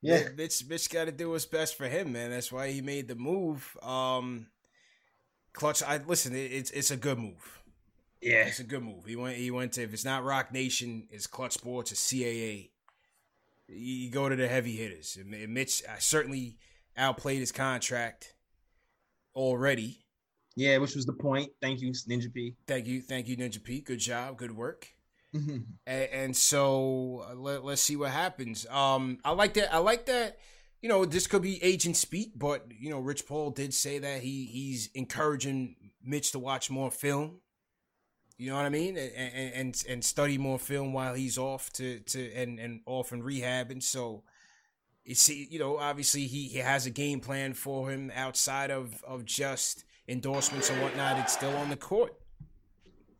Yeah. Mitch, Mitch got to do what's best for him, man. That's why he made the move. Um, clutch. I listen. It, it's it's a good move. Yeah. It's a good move. He went. He went to. If it's not Roc Nation, it's Clutch Sports, it's CAA. You you go to the heavy hitters. And Mitch uh, certainly outplayed his contract already. Yeah, which was the point. Thank you, Ninja P. Thank you, thank you, Ninja Pete. Good job, good work. Mhm. and, and so uh, let, let's see what happens. Um, I like that. I like that. You know, this could be agent speak, but you know, Rich Paul did say that he he's encouraging Mitch to watch more film. You know what I mean, and and and study more film while he's off to to and and off in rehab, and so. It's, see, you know, obviously he, he has a game plan for him outside of, of just endorsements and whatnot. It's still on the court.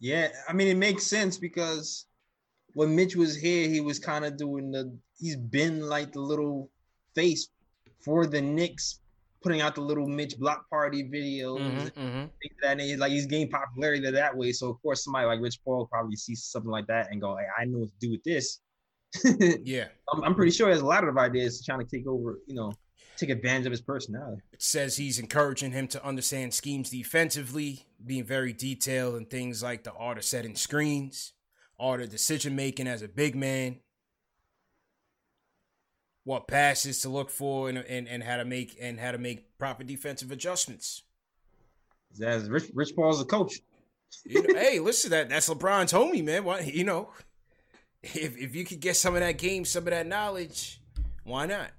Yeah, I mean it makes sense because when Mitch was here, he was kind of doing the. He's been like the little face for the Knicks, putting out the little Mitch block party videos. Mhm, and mhm. things of that nature. Like he's gained popularity that way. So of course somebody like Rich Paul probably sees something like that and go, "Hey, I know what to do with this." Yeah. I'm, I'm pretty sure he has a lot of ideas trying to take over. You know, take advantage of his personality. It says he's encouraging him to understand schemes defensively, being very detailed in things like the art of setting screens, art of decision making as a big man, what passes to look for, and, and, and how to make and how to make proper defensive adjustments. As Rich, Rich Paul's a coach. You know, hey, listen, to that that's LeBron's homie, man. Why, you know, if if you could get some of that game, some of that knowledge, why not?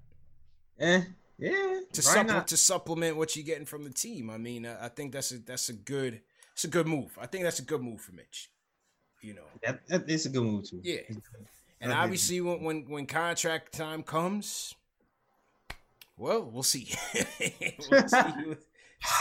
Eh, yeah. to why supple, not? to supplement what you're getting from the team. I mean, uh, I think that's a that's a good it's a good move. I think that's a good move for Mitch. You know, That, that, it's a good move too. Yeah. and obviously when when when contract time comes, well, we'll see. we'll see.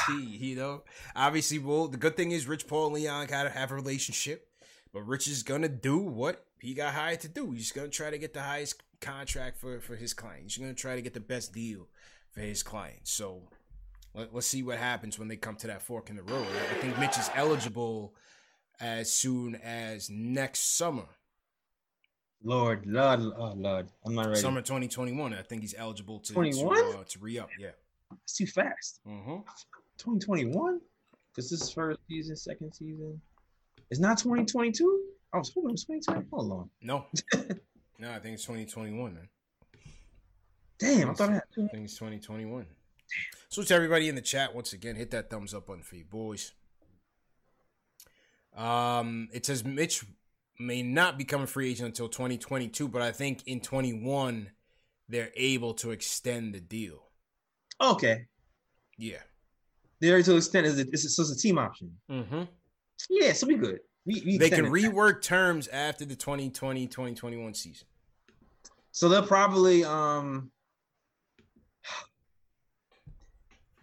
see, you know. Obviously, well, the good thing is Rich Paul and Leon gotta have a relationship, but Rich is gonna do what he got hired to do. He's gonna try to get the highest contract for for his client. He's gonna try to get the best deal for his client. So let, let's see what happens when they come to that fork in the road. I think Mitch is eligible as soon as next summer, Lord, Lord, oh Lord, I'm not ready. summer 2021. I think he's eligible to 21? to, uh, to re up. Yeah. It's too fast. Mm-hmm. 2021? Because this is first season, second season. It's not 2022. I was hoping it was 2020. Hold on. No, no, I think it's 2021, man. Damn, I thought I had two. I think it's 2021. So to everybody in the chat, once again, hit that thumbs up button for you boys. Um, it says Mitch may not become a free agent until 2022, but I think in 21 they're able to extend the deal. Okay. Yeah. There to extend is it, it's, so it's a team option. Mm-hmm. Yeah, so we good. We, we They can extended that. rework terms after the 2020-2021 season. So they'll probably um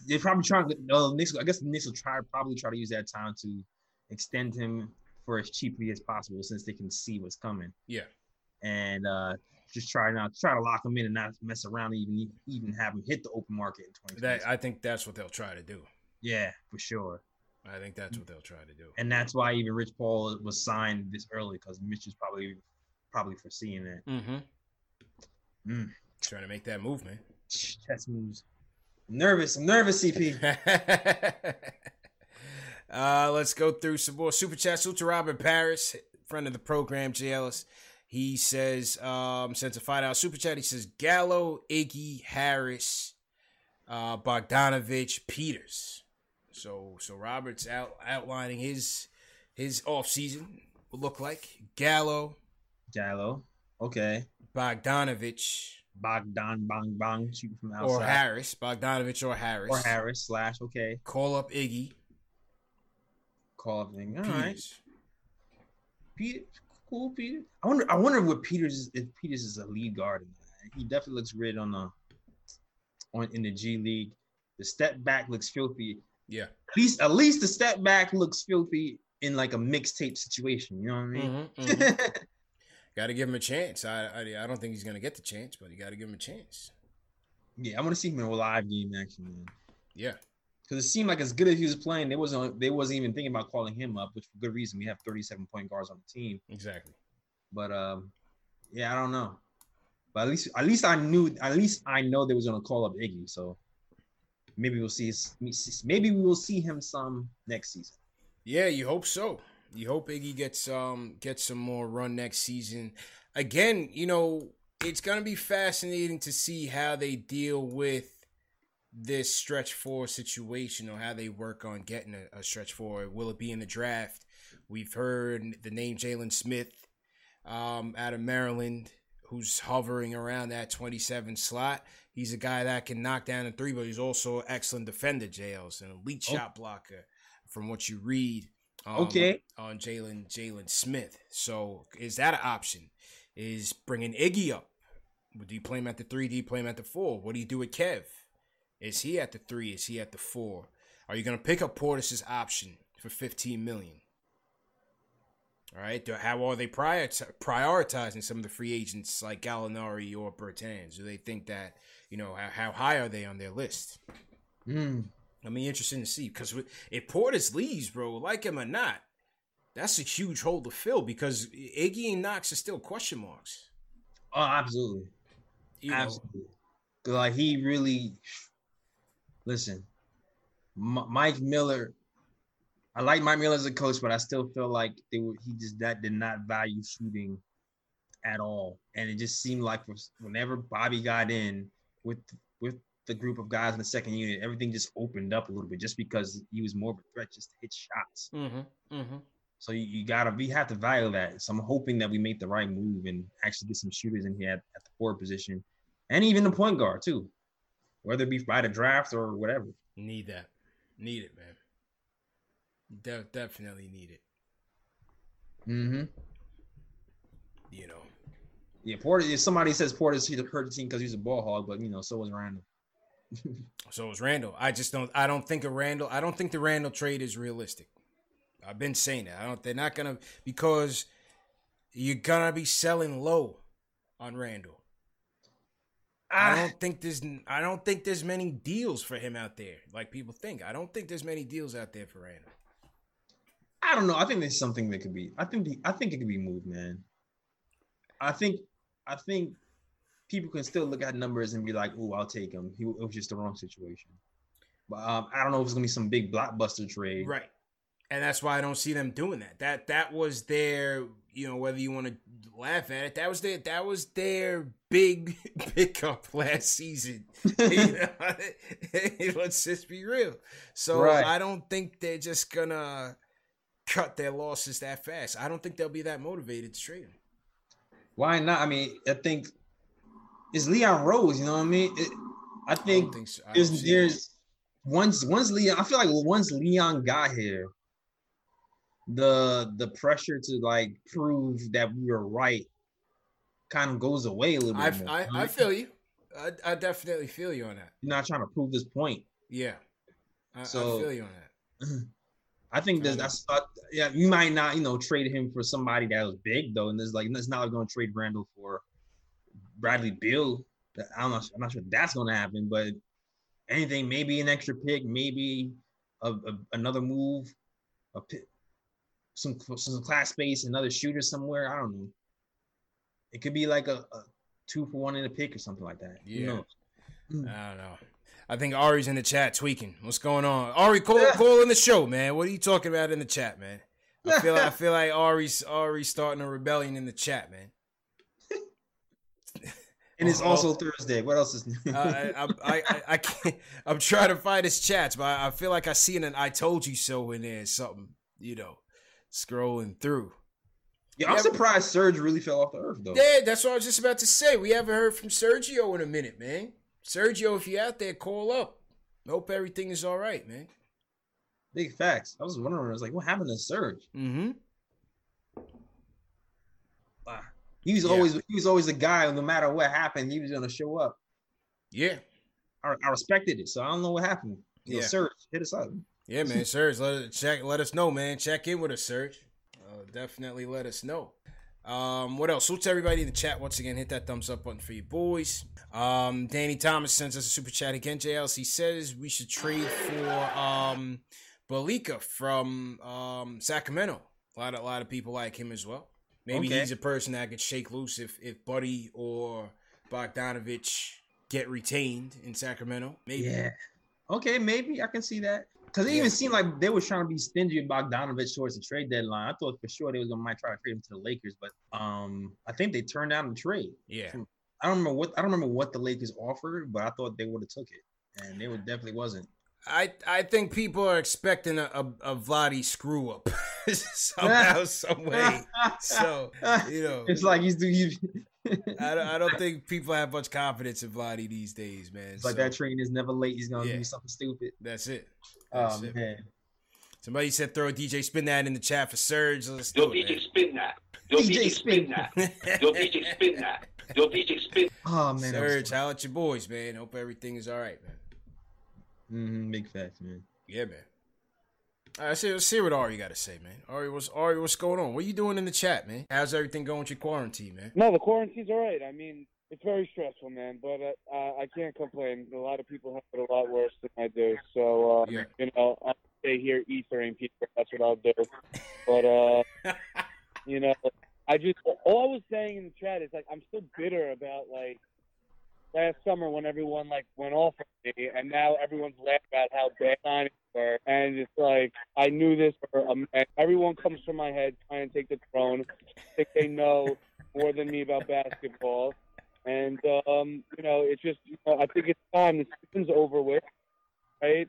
they're probably trying to no Knicks I guess the Knicks will try probably try to use that time to extend him for as cheaply as possible since they can see what's coming. Yeah. And uh just try not try to lock him in and not mess around and even even have him hit the open market in 2020. That I think that's what they'll try to do. yeah, for sure. I think that's what they'll try to do. And that's why even Rich Paul was signed this early because Mitch is probably probably foreseeing that. Mm-hmm. Mm. Trying to make that move, man. Chess moves. I'm nervous. I'm nervous, CP. uh, let's go through some more super chats. Salute to Robert Paris, friend of the program, J. Ellis. He says, um, sends a five out super chat. He says Gallo, Iggy, Harris, uh, Bogdanovich, Peters. So, so Robert's out outlining his his off season will look like Gallo, Jallo. Okay. Bogdanovich, Bogdan Bang Bang shooting from outside. or Harris, Bogdanovich or Harris, Or Harris slash okay. Call up Iggy. call up thing. All Peters. right. Peter, cool, Peter. I wonder. I wonder what Peters if Peters is a lead guard. He definitely looks great on the on in the G League. The step back looks filthy. Yeah. At least at least the step back looks filthy in like a mixtape situation. You know what I mean? Mm-hmm, mm-hmm. got to give him a chance. I, I I don't think he's gonna get the chance, but you got to give him a chance. Yeah, I want to see him in a live game action, man. Yeah. Because it seemed like as good as he was playing, they wasn't they wasn't even thinking about calling him up, which for good reason. We have 37 point guards on the team. Exactly. But um, yeah, I don't know. But at least at least I knew at least I know they was gonna call up Iggy. So maybe we'll see maybe we will see him some next season. Yeah, you hope so. You hope Iggy gets um gets some more run next season. Again, you know, it's gonna be fascinating to see how they deal with this stretch four situation or how they work on getting a, a stretch four. Will it be in the draft? We've heard the name Jalen Smith um, out of Maryland who's hovering around that 27 slot. He's a guy that can knock down a three, but he's also an excellent defender, JL's an elite oh. shot blocker from what you read um, okay. on Jalen Jalen Smith. So is that an option? Is bringing Iggy up? Do you play him at the three? Do you play him at the four? What do you do with Kev? Is he at the three? Is he at the four? Are you going to pick up Portis's option for 15 million? All right. How are they prioritizing some of the free agents like Gallinari or Bertans? Do they think that, you know, how, how high are they on their list? Mm. I mean, interesting to see because if Portis leaves, bro, like him or not, that's a huge hole to fill because Iggy and Knox are still question marks. Oh, absolutely. You absolutely. Know. Like he really, listen, M- Mike Miller I like Mike Miller as a coach, but I still feel like they were he just that did not value shooting at all, and it just seemed like whenever Bobby got in with with the group of guys in the second unit, everything just opened up a little bit, just because he was more of a threat just to hit shots. Mm-hmm, mm-hmm. So you, you, gotta we have to value that. So I'm hoping that we make the right move and actually get some shooters in here at, at the forward position, and even the point guard too, whether it be by the draft or whatever. Need that, need it, man. De- definitely need it. Mm-hmm. You know. Yeah, Porter. Somebody says Porter's hurt the team because he's a ball hog, but you know, so was Randle. so was Randle. I just don't. I don't think a Randle. I don't think the Randle trade is realistic. I've been saying that. I don't. They're not gonna because you're gonna be selling low on Randle. I ah. don't think there's I don't think there's many deals for him out there like people think. I don't think there's many deals out there for Randle. I don't know. I think there's something that could be. I think the, I think it could be moved, man. I think I think people can still look at numbers and be like, "Oh, I'll take him." He it was just the wrong situation. But um, I don't know if it's gonna be some big blockbuster trade, right? And that's why I don't see them doing that. That that was their, you know, whether you want to laugh at it, that was their that was their big pickup last season. Let's just be real. So right. I don't think they're just gonna cut their losses that fast. I don't think they'll be that motivated to trade him. Why not? I mean, I think it's Leon Rose. You know what I mean? It, I think, I think so. I there's there's once once Leon. I feel like once Leon got here, the the pressure to like prove that we were right kind of goes away a little bit. I more, I, I, feel you. I, I definitely feel you on that. You're not trying to prove this point. Yeah, I, so, I feel you on that. I think that that's uh, yeah. You might not you know trade him for somebody that was big though, and there's like it's not like going to trade Randle for Bradley Beal. I'm not I'm not sure that's going to happen, but anything maybe an extra pick, maybe a, a, another move, a pick, some some class space, another shooter somewhere. I don't know. It could be like a, a two for one in a pick or something like that. Yeah. I don't know. I think Ari's in the chat tweaking. What's going on? Ari, call, call in the show, man. What are you talking about in the chat, man? I feel like, I feel like Ari's Ari's starting a rebellion in the chat, man. And it's oh, also Thursday. What else is new? uh, I, I, I, I, can't. I'm trying to find his chats, but I feel like I see an "I told you so" in there. Something, you know, scrolling through. Yeah, I'm surprised Serge really fell off the earth, though. Yeah, that's what I was just about to say. We haven't heard from Sergio in a minute, man. Sergio, if you're out there, call up. Hope everything is all right, man. Big facts. I was wondering. I was like, what happened to Serge? Mm-hmm. He was Yeah. always he was always a guy. No matter what happened, he was gonna show up. Yeah. I, I respected it. So I don't know what happened. You know, Yeah. Serge, hit us up. Yeah, man. Serge, let check. Let us know, man. Check in with us, Serge. Uh, definitely let us know. Um, what else? Salute to everybody in the chat once again. Hit that thumbs up button for you boys. Um, Danny Thomas sends us a super chat again. JLC says we should trade for um, Bjelica from um, Sacramento. A lot, of, a lot of people like him as well. Maybe Okay. he's a person that could shake loose if if Buddy or Bogdanovich get retained in Sacramento. Maybe. Yeah. Okay, maybe I can see that. Because it Yeah. even seemed like they were trying to be stingy with Bogdanovich towards the trade deadline. I thought for sure they was gonna might try to trade him to the Lakers, but um, I think they turned down the trade. Yeah. I don't remember what I don't remember what the Lakers offered, but I thought they would have took it, and they would definitely wasn't. I I think people are expecting a, a, a Vladdy screw up somehow, some way. So you know, it's like he's he's I don't, I don't think people have much confidence in Vladdy these days, man. it's like So, that train is never late. He's gonna Yeah. do something stupid. That's it. That's Oh man, Somebody said throw a DJ spin that in the chat for Serge. Let's do Yo, it, DJ, spin that. Yo, DJ DJ, spin spin that. Yo, DJ, spin that. Yo, DJ, spin. oh man, Serge, how at your boys, man? Hope everything is all right, man. mm-hmm, big facts, man. Yeah, man. All right, let's see, let's see what Ari got to say, man. Ari, what's Ari? What's going on? What are you doing in the chat, man? How's everything going with your quarantine, man? No, the quarantine's all right. I mean, it's very stressful, man, but uh, uh, I can't complain. A lot of people have it a lot worse than I do. So, uh, Yeah. you know, I'll stay here ethering people. That's what I'll do. But, uh, you know, I just, all I was saying in the chat is, like, I'm still bitter about, like, last summer when everyone, like, went off on me, and now everyone's laughing about how bad I were. And it's like, I knew this for a minute. Everyone comes from my head trying to take the throne. think they know more than me about basketball. And um, you know, it's just you know, I think it's time the season's over with, right?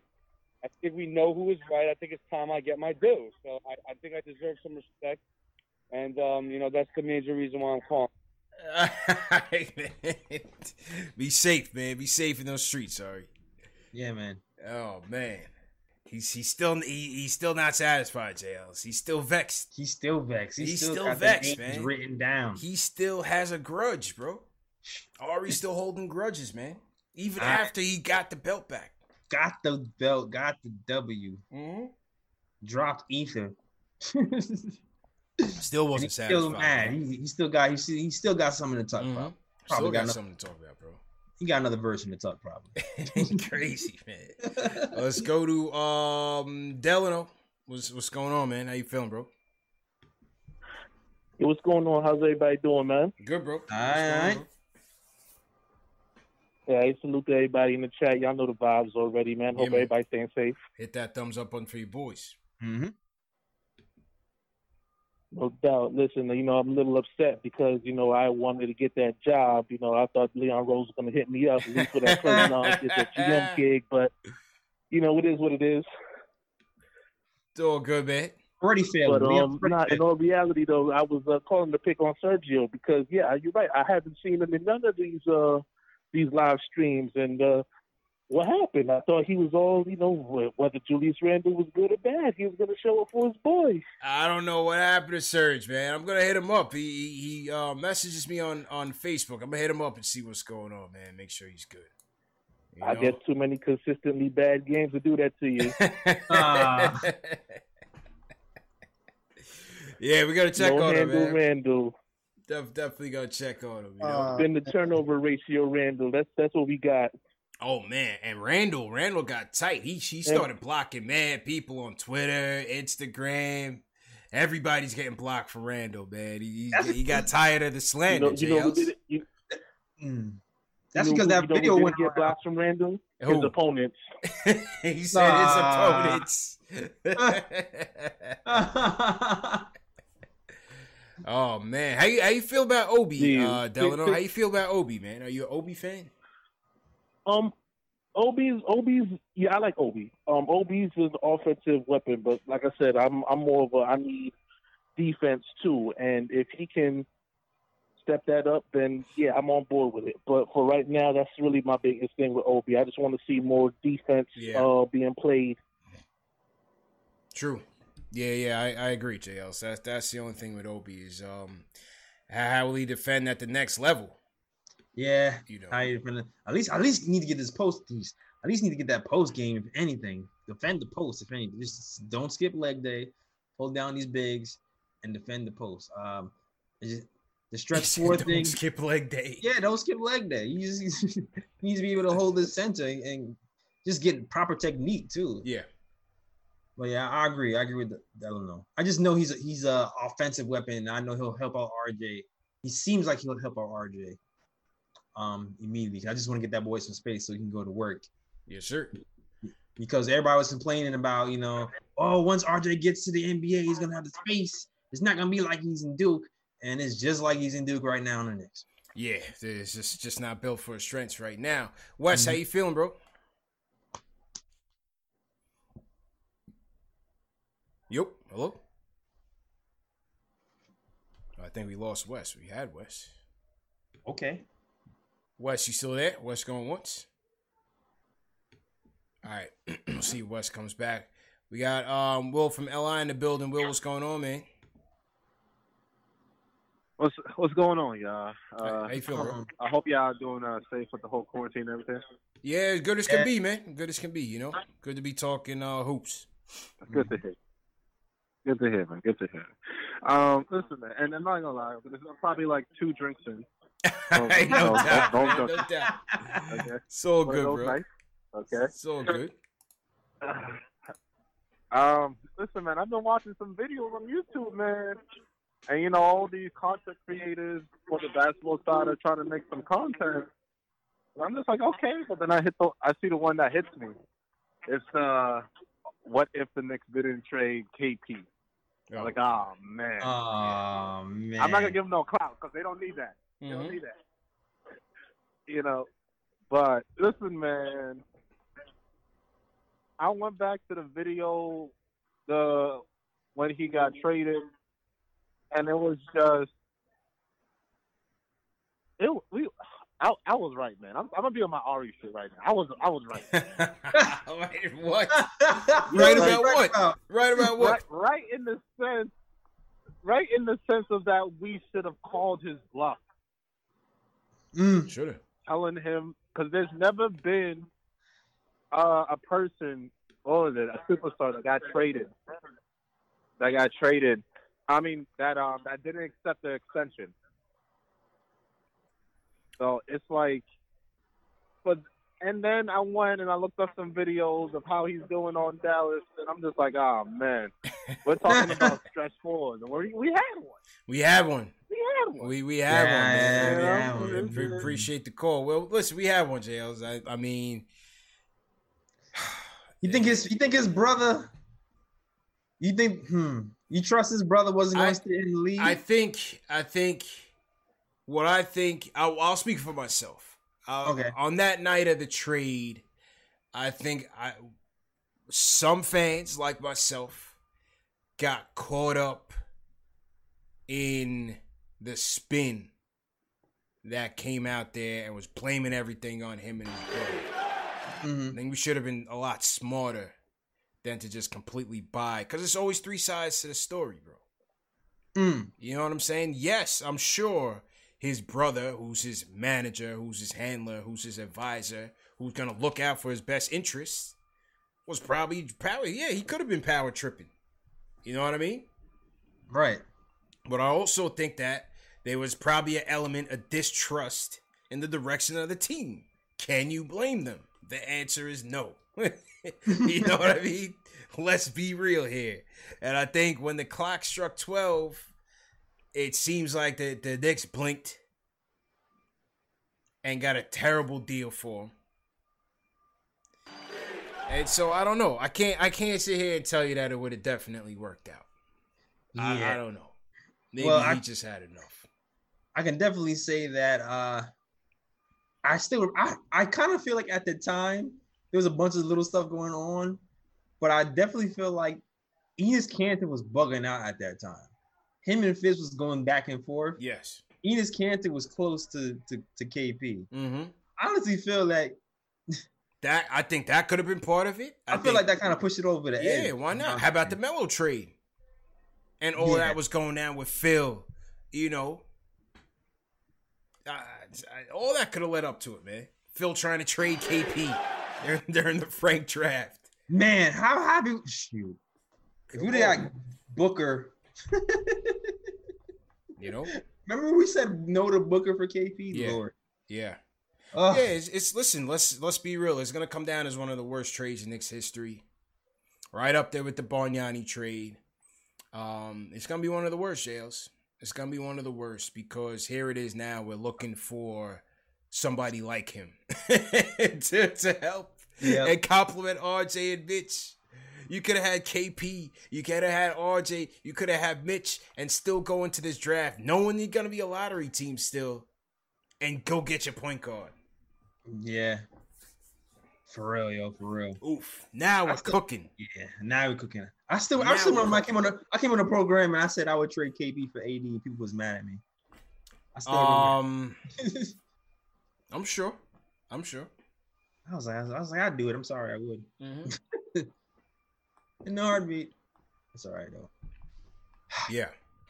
I think we know who is right. I think it's time I get my due. So I, I think I deserve some respect. And um, you know, that's the major reason why I'm calling. Be safe, man. Be safe in those streets, Ari. Yeah, man. Oh man, he's he's still he, he's still not satisfied, JLs. He's still vexed. He's still vexed. He's still, still got vexed, names man. Written down. He still has a grudge, bro. Ari's still holding grudges, man. Even I- after he got the belt back. got the belt. Got the W. Mm-hmm. Dropped ether. Still wasn't he's still mad. He, he still got he, still- he still got something to talk Mhm. about. Still Probably got, got, no- something to talk about, bro. he got another version to talk probably. Crazy, man. Let's go to um Delano. What's what's going on, man? How you feeling, bro? Hey, what's going on? How's everybody doing, man? Good, bro. What's going All on, right. Bro? Yeah, hey, salute to everybody in the chat. Y'all know the vibes already, man. Yeah, Hope man. everybody's staying safe. Hit that thumbs up button for your boys. Mm-hmm. No doubt. Listen, you know, I'm a little upset because, you know, I wanted to get that job. You know, I thought Leon Rose was going to hit me up at least for that first uh, get that GM gig, but, you know, it is what it is. It's all good, man. Already failed. But um, not in all reality, though, I was uh, calling to pick on Sergio because, yeah, you're right. I haven't seen him in none of these uh, these live streams, and uh, what happened? I thought he was all, you know, whether Julius Randle was good or bad, he was going to show up for his boys. I don't know what happened to Serge, man. I'm gonna hit him up. He he, he uh, messages me on on Facebook. I'm gonna hit him up and see what's going on, man. Make sure he's good. You I know? guess too many consistently bad games to do that to you. Ah. yeah, we gotta check no on him, man. Randle. Def- definitely gotta check on him. You know? Uh, Then the turnover ratio Randle. That's that's what we got. oh man, and Randle, Randle got tight. He she started blocking mad people on Twitter, Instagram. Everybody's getting blocked for Randle, man. He, he, he got tired of the You slander. know, you know who did it? You, Mm. That's you know because who- that you know who video went get around. blocked from Randle. His Who? opponents. he said Nah. his opponents. oh man, how you how you feel about Obi, uh, Delano? How you feel about Obi, man? Are you an Obi fan? Um, Obi's Obi's yeah, I like Obi. Um, Obi's an offensive weapon, but like I said, I'm I'm more of a I need defense too, and if he can step that up, then yeah, I'm on board with it. But for right now, that's really my biggest thing with Obi. I just want to see more defense Yeah. uh, being played. True. Yeah, yeah, I, I agree, JL. So that's that's the only thing with Obi is um how will he defend at the next level? Yeah, You know. how you defend- at least at least need to get this post. These at least need to get that post game. If anything, defend the post. If anything, just don't skip leg day. Hold down these bigs and defend the post. Um, just, the stretch four Don't thing. skip leg day. Yeah, don't skip leg day. You just you need to be able to hold this center and, and just get proper technique too. Yeah. But yeah, I agree. I agree with the, I don't know. I just know he's a, he's a offensive weapon. And I know he'll help out RJ. He seems like he'll help out RJ. Um, immediately. I just want to get that boy some space so he can go to work Yes, sir. because everybody was complaining about you know, oh, once RJ gets to the NBA, he's gonna have the space. It's not gonna be like he's in Duke, and it's just like he's in Duke right now in the Knicks. Yeah, it's just just not built for his strengths right now. Wes, Mm-hmm. how you feeling, bro? Yep. Hello. I think we lost Wes. We had Wes. Okay. Wes, you still there? Wes going once. All right. we'll see if Wes comes back. We got um Will from LI in the building. Will, what's going on, man? What's what's going on, y'all? How- Uh, how you feeling. Um, I hope y'all doing uh, safe with the whole quarantine and everything. Yeah, as good as can Yeah. be, man. Good as can be, you know. Good to be talking uh hoops. That's good to hear. Good to hear, man. Good to hear. Um, listen, man, and I'm not gonna lie, but there's probably like two drinks in. no no, doubt, don't- don't- no doubt. Okay, It's of good, bro. nights, Okay. It's all good. Um, listen, man, I've been watching some videos on YouTube, man, and you know all these content creators for the basketball side are trying to make some content. And I'm just like, okay, but then I hit the, I see the one that hits me. It's uh, what if the Knicks didn't trade KP? I'm like, oh man, Oh man. I'm not gonna give them no clout because they don't need that. They don't Mhm. need that. You know, but listen, man. I went back to the video, the when he got traded, and it was just it. We, I, I was right, man. I'm, I'm gonna be on my Ari shit right now. I was, I was right. Wait, what? right about what? Right about what? right, right in the sense, right in the sense of that we should have called his bluff. Mm, Should have. telling him because there's never been uh, a person, what was it, a superstar that got traded, that got traded. I mean that um that didn't accept the extension. So it's like, but and then I went and I looked up some videos of how he's doing on Dallas, and I'm just like, oh man, we're talking about stretch fours, and we we had one, We have one. we had one. We we have Yeah, one, man. yeah, yeah, We yeah. appre- appreciate the call. Well, listen, we have one, Jails. I, I mean, You think his you think his brother you think hmm you trust his brother wasn't gonna stay in the league? I think I think what I think I'll, I'll speak for myself. Uh, Okay. On that night of the trade, I think I some fans like myself got caught up in the spin that came out there and was blaming everything on him and his brother. Mhm. I think we should have been a lot smarter than to just completely buy because there's always three sides to the story, bro. Mm. You know what I'm saying? Yes, I'm sure his brother, who's his manager, who's his handler, who's his advisor, who's gonna look out for his best interests, was probably probably yeah, he could have been power tripping. You know what I mean? Right. But I also think that there was probably an element of distrust in the direction of the team. Can you blame them? The answer is no. you know what I mean? Let's be real here. And I think when the clock struck 12, it seems like the, the Knicks blinked and got a terrible deal for him. And so I don't know. I can't I can't sit here and tell you that it would have definitely worked out. I, I don't know. Maybe Well, he I- just had enough. I can definitely say that uh I still I, I kind of feel like at the time there was a bunch of little stuff going on, but I definitely feel like Enes Kanter was bugging out at that time. Him and Fitz was going back and forth. Yes. Enes Kanter was close to to, to KP. Mm-hmm. I honestly feel like That I think that could have been part of it. I, feel think- like that kind of pushed it over the edge. Yeah, why not? How about the Melo trade? And all Yeah. that was going down with Phil, you know. Uh, all that could have led up to it, man. Phil trying to trade KP during, during the Frank draft. Man, how happy shoot. If we got Booker, You know? remember we said no to Booker for KP? Yeah. Lord. Yeah. Ugh. Yeah, it's, it's listen, let's let's be real. It's gonna come down as one of the worst trades in Knicks history. Right up there with the Bargnani trade. Um, it's gonna be one of the worst, Jails. It's gonna be one of the worst because here it is now. We're looking for somebody like him to, to help Yep. and compliment RJ and Mitch. You could have had KP. You could have had RJ. You could have had Mitch and still go into this draft knowing you're gonna be a lottery team still, and go get your point guard. Yeah. For real, yo, for real. Oof. Now we're still- cooking. Yeah, now we're cooking. I still, I still remember I came on the, I came on the program and I said I would trade KB for AD, and people was mad at me. I still Um, remember. I'm sure. I'm sure. I was like, I was, I was like, I'd do it. I'm sorry, I would. Mm-hmm. In the heartbeat. It's all right though. Yeah,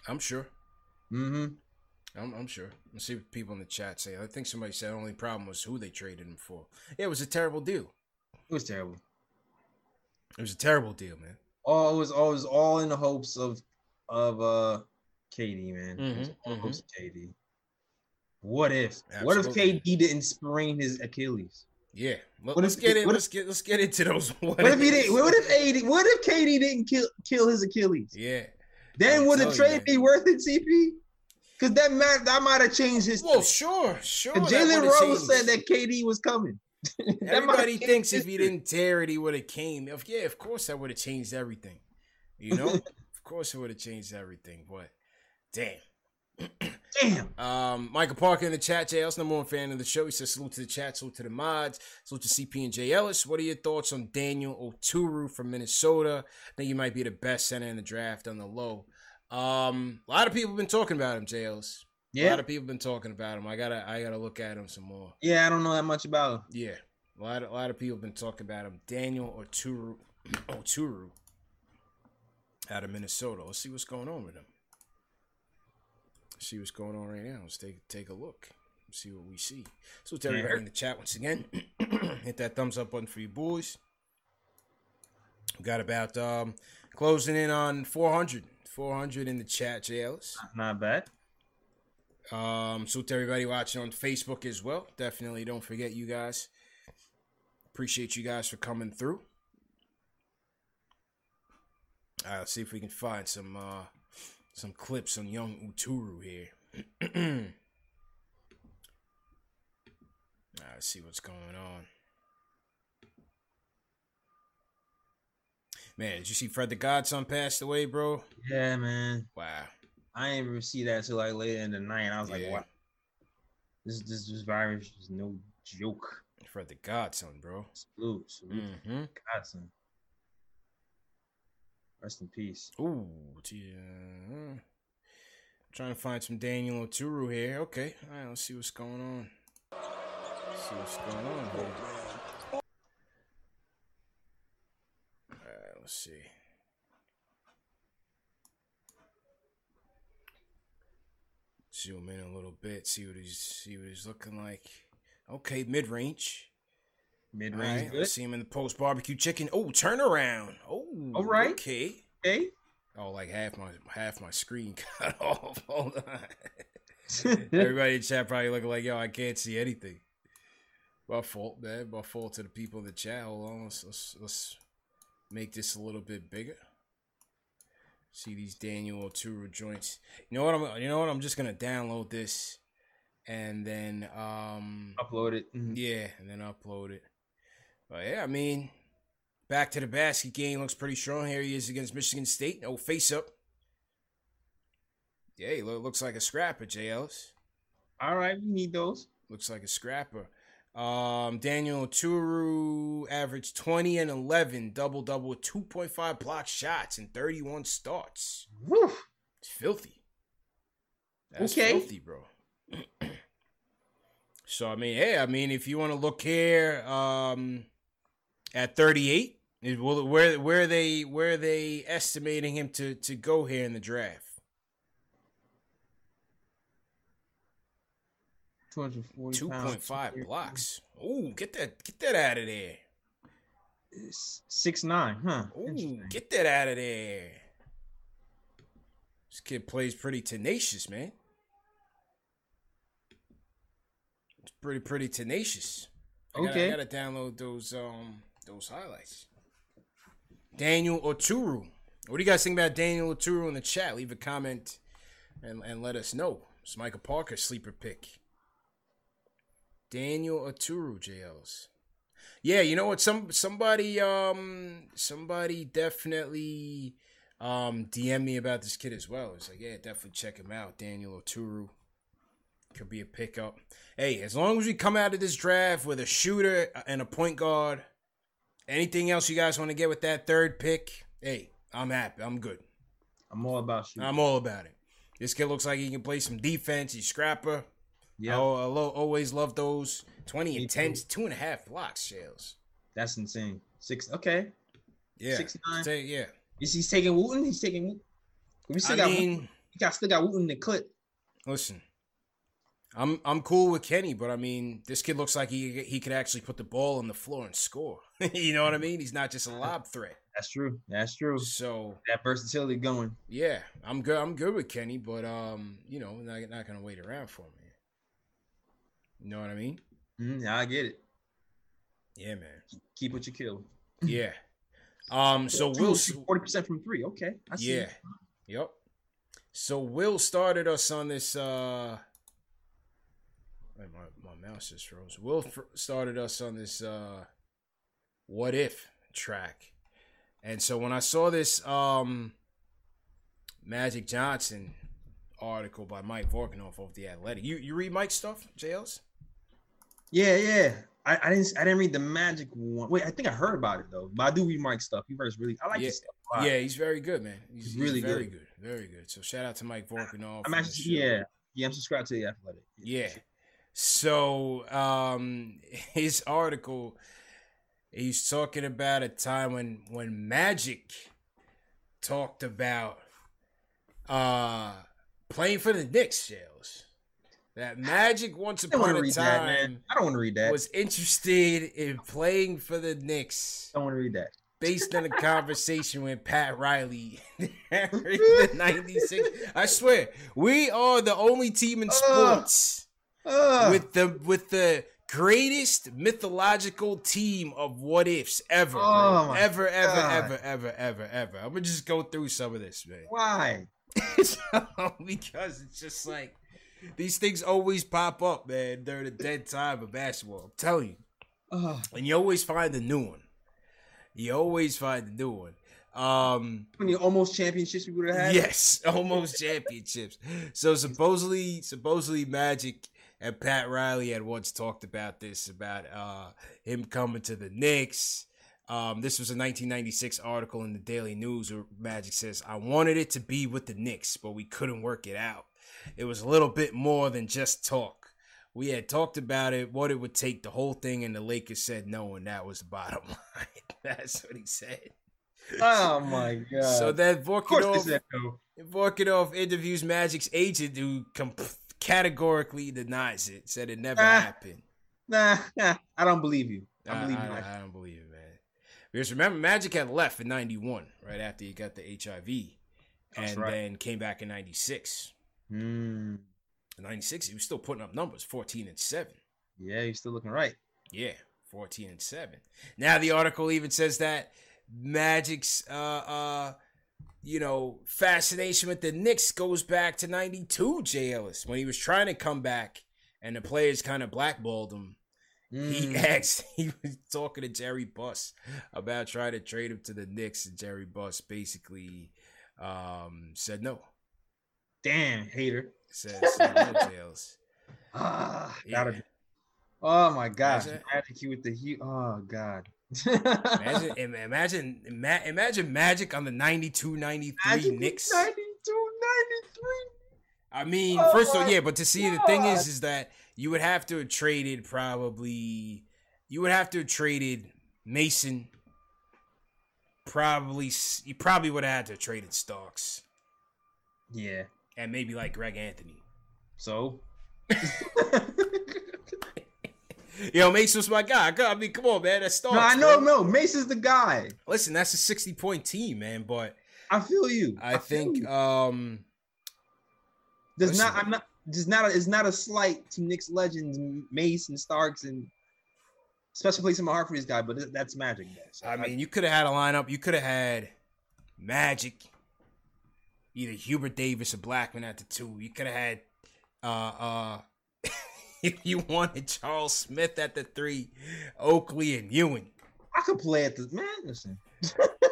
I'm sure. Mm-hmm. I'm, I'm sure. Let's see what people in the chat say. I think somebody said the only problem was who they traded him for. Yeah, it was a terrible deal. It was terrible. It was a terrible deal, man. Oh, it was all it was all in the hopes of of uh KD, man. It was Mhm, all mhm. hopes of KD. What if? What if KD didn't sprain his Achilles? Yeah. Let, What us if- get it. let's get let's get into those. What, What if he didn't? What if AD? What if KD didn't kill kill his Achilles? Yeah. Then would the telling you, trade be worth it, CP? Because that might that might have changed his. Well, sure, sure. Jalen Rose changed. said that KD was coming. That might have Everybody thinks if he didn't tear it, he would have came. If yeah, of course that would have changed everything. You know, of course it would have changed everything. But damn. Damn. Um, Michael Parker in the chat, JL's number one fan of the show. He says salute to the chat, salute to the mods, salute to CP and J Ellis. What are your thoughts on Daniel Oturu from Minnesota? I think he might be the best center in the draft on the low. Um, a lot of people have been talking about him, J Ellis. A lot of people have been talking about him. I gotta I gotta look at him some more. Yeah, I don't know that much about him. Yeah, a lot, of, a lot of people have been talking about him. Daniel Oturu, Oturu, out of Minnesota. Let's see what's going on with him. See what's going on right now. Let's take take a look. See what we see. So to everybody in the chat once again, hit that thumbs up button for you boys. We got about um closing in on 400. 400 in the chat, Ellis. Not bad. Um, so to everybody watching on Facebook as well, definitely don't forget you guys. Appreciate you guys for coming through. All right, let's see if we can find some uh some clips on young Oturu here. Let's see what's going on. Man, did you see Fred the Godson passed away, bro? Yeah, man. Wow. I didn't even see that till like later in the night. I was like, Yeah. what? This this this virus is no joke. Fred the Godson, bro. Salute, salute, Mm-hmm. Godson. Rest in peace. Ooh, uh, trying to find some Daniel Oturu here. Okay, all right, let's see what's going on. Let's see what's going on here. All right, let's see. Zoom in a little bit, see what he's see what he's looking like. Okay, mid range. Mid All range, right, let's see him in the post barbecue chicken. Oh, turnaround. Oh, All right. Okay. Okay. Oh, like half my half my screen cut off. Hold on. Everybody in chat probably looking like, yo, I can't see anything. My fault, man. My fault to the people in the chat. Hold on, let's let's, let's make this a little bit bigger. See these Daniel Oturu joints. You know what? I'm. You know what? I'm just gonna download this, and then um, Upload it. Mhm. yeah, and then upload it. But yeah, I mean, back to the basket game looks pretty strong. Here he is against Michigan State. No face up. Yeah, he looks like a scrapper, J. Ellis. All right, we need those. Looks like a scrapper. Um, Daniel Turu averaged 20 and 11, double double with 2.5 block shots and 31 starts. Woo. It's filthy. That's Okay. filthy, bro. so I mean, hey, I mean, if you want to look here, um, At 38, Is- will- where where are they where are they estimating him to to go here in the draft? 240 Two pounds, point five blocks. Ooh, get that get that out of there. Six nine, huh? Ooh, get that out of there. This kid plays pretty tenacious, man. It's pretty pretty tenacious. I gotta, Okay. I gotta download those um those highlights. Daniel Oturu. What do you guys think about Daniel Oturu in the chat? Leave a comment and and let us know. It's Michael Parker sleeper pick. Daniel Oturu JLs. Yeah, you know what? Some somebody um somebody definitely um DM me about this kid as well. It's like, yeah, definitely check him out. Daniel Oturu. Could be a pickup. Hey, as long as we come out of this draft with a shooter and a point guard, anything else you guys want to get with that third pick, hey, I'm happy. I'm good. I'm all about you. I'm all about it. This kid looks like he can play some defense. He's scrapper. yeah, I always love those 20 Me and 10, too. two and a half blocks, Shales. that's insane. Six. Okay. Yeah. Six nine. Say- yeah. Is he taking Wooten? He's taking. Wooten. We still I got. mean, Wooten. We got still got Wooten in the clip. listen. I'm I'm cool with Kenny, but I mean, this kid looks like he he could actually put the ball on the floor and score. you know what I mean? He's not just a lob threat. That's true. That's true. So That versatility going. yeah, I'm good. I'm good with Kenny, but um, you know, not not gonna wait around for me. You know what I mean? Mm, yeah, I get it. Yeah, man. Keep what you kill. Yeah. Um. So Will. forty percent from three. Okay. I see. Yeah. Yep. So Will started us on this. uh my, my mouse just froze. Will fr- started us on this. uh What if track, and so when I saw this um Magic Johnson article by Mike Vorkunov of the Athletic, you you read Mike's stuff, JLs? Yeah, yeah. I, I didn't I didn't read the magic one. Wait, I think I heard about it though. But I do read Mike's stuff. He writes really I like Yeah. his stuff. lot. Yeah, he's very good, man. He's, He's he's really very good. good. very good. So shout out to Mike Vorkunov. I'm actually yeah. Yeah, I'm subscribed to the athletic. Yeah. So um his article he's talking about a time when when Magic talked about uh playing for the Knicks shells. That Magic once I don't want upon a that, time man. I don't want to read that. was interested in playing for the Knicks I don't want to read that. based on a conversation with Pat Riley in the 96. I swear, we are the only team in sports Ugh. with the with the greatest mythological team of what ifs ever. Oh ever, ever, God. ever, ever, ever, ever. I'm gonna just go through some of this, man. Why? because it's just like these things always pop up, man, during the dead time of basketball. I'm telling you, and you always find a new one. You always find a new one. Um, How many almost championships we would have had? Yes, almost championships. So supposedly, supposedly Magic and Pat Riley had once talked about this about uh him coming to the Knicks. Um, this was a 1996 article in the Daily News where Magic says, "I wanted it to be with the Knicks, but we couldn't work it out. It was a little bit more than just talk. We had talked about it, what it would take, the whole thing, and the Lakers said no, and that was the bottom line. That's what he said." Oh my god. So then of course they Vorkunov. Vorkunov interviews Magic's agent, who com- categorically denies it. Said it never Ah. happened. Nah, nah, I don't believe you. I I, believe I- you. I don't believe it, man. Because remember, Magic had left in '91, right after he got the HIV, That's and right. then came back in '96. Mm, In '96, he was still putting up numbers, 14 and seven. yeah, you're still looking right. Yeah, 14 and 7. Now the article even says that Magic's uh uh you know, fascination with the Knicks goes back to 92 J. Ellis when he was trying to come back and the players kind of blackballed him. He Mm. asked, he was talking to Jerry Buss about trying to trade him to the Knicks, and Jerry Buss basically um, said no. Damn, hater. Said, said no, J. Ellis. Ah, Yeah. gotta be. Oh my gosh, Magic you with the heat. Oh god. Imagine, imagine, ima- imagine Magic on the 92 93 Magic Knicks. 92, 93. I mean, Oh first of all, yeah, but to see the thing is, is that you would have to have traded probably, you would have to have traded Mason probably you probably would have had to trade traded Starks Yeah. and maybe like Greg Anthony. So Yo, Mace Mason's my guy. I mean, come on, man. That's Starks. no, I know, bro. no. Mace is the guy. Listen, that's a sixty point team, man. But I feel you. I feel think you. um there's listen. not. I'm not. Just not. A, it's not a slight to Knicks legends, Mace and Starks, and special place in my heart for this guy. But that's magic. So I mean, you could have had a lineup. You could have had Magic, either Hubert Davis or Blackman at the two. You could have had, uh, uh, if you wanted Charles Smith at the three, Oakley and Ewing. I could play at the man. Listen,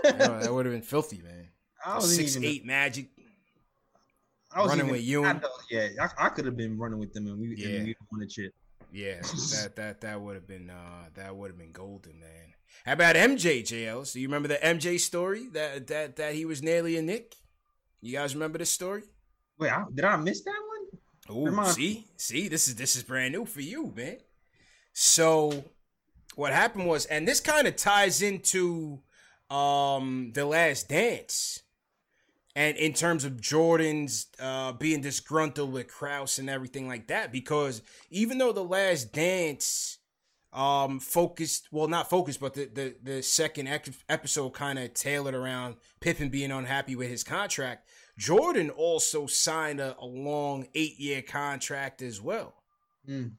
know, that would have been filthy, man. I was Six even. eight Magic. I was running even, with Ewing. Yeah, I, I could have been running with them, and we, Yeah. and we won a chip. Yeah, that that that would have been uh that would have been golden, man. How about MJ JL? Do you remember the MJ story that that that he was nearly a Knick? You guys remember this story? Wait, I, did I miss that one? Oh, Remind- see, see, this is this is brand new for you, man. So, what happened was, and this kind of ties into um the Last Dance, and in terms of Jordan's uh being disgruntled with Krause and everything like that, because even though the Last Dance um focused well not focused but the the, the second ec- episode kind of tailored around pippen being unhappy with his contract jordan also signed a, a long eight year contract as well Mm.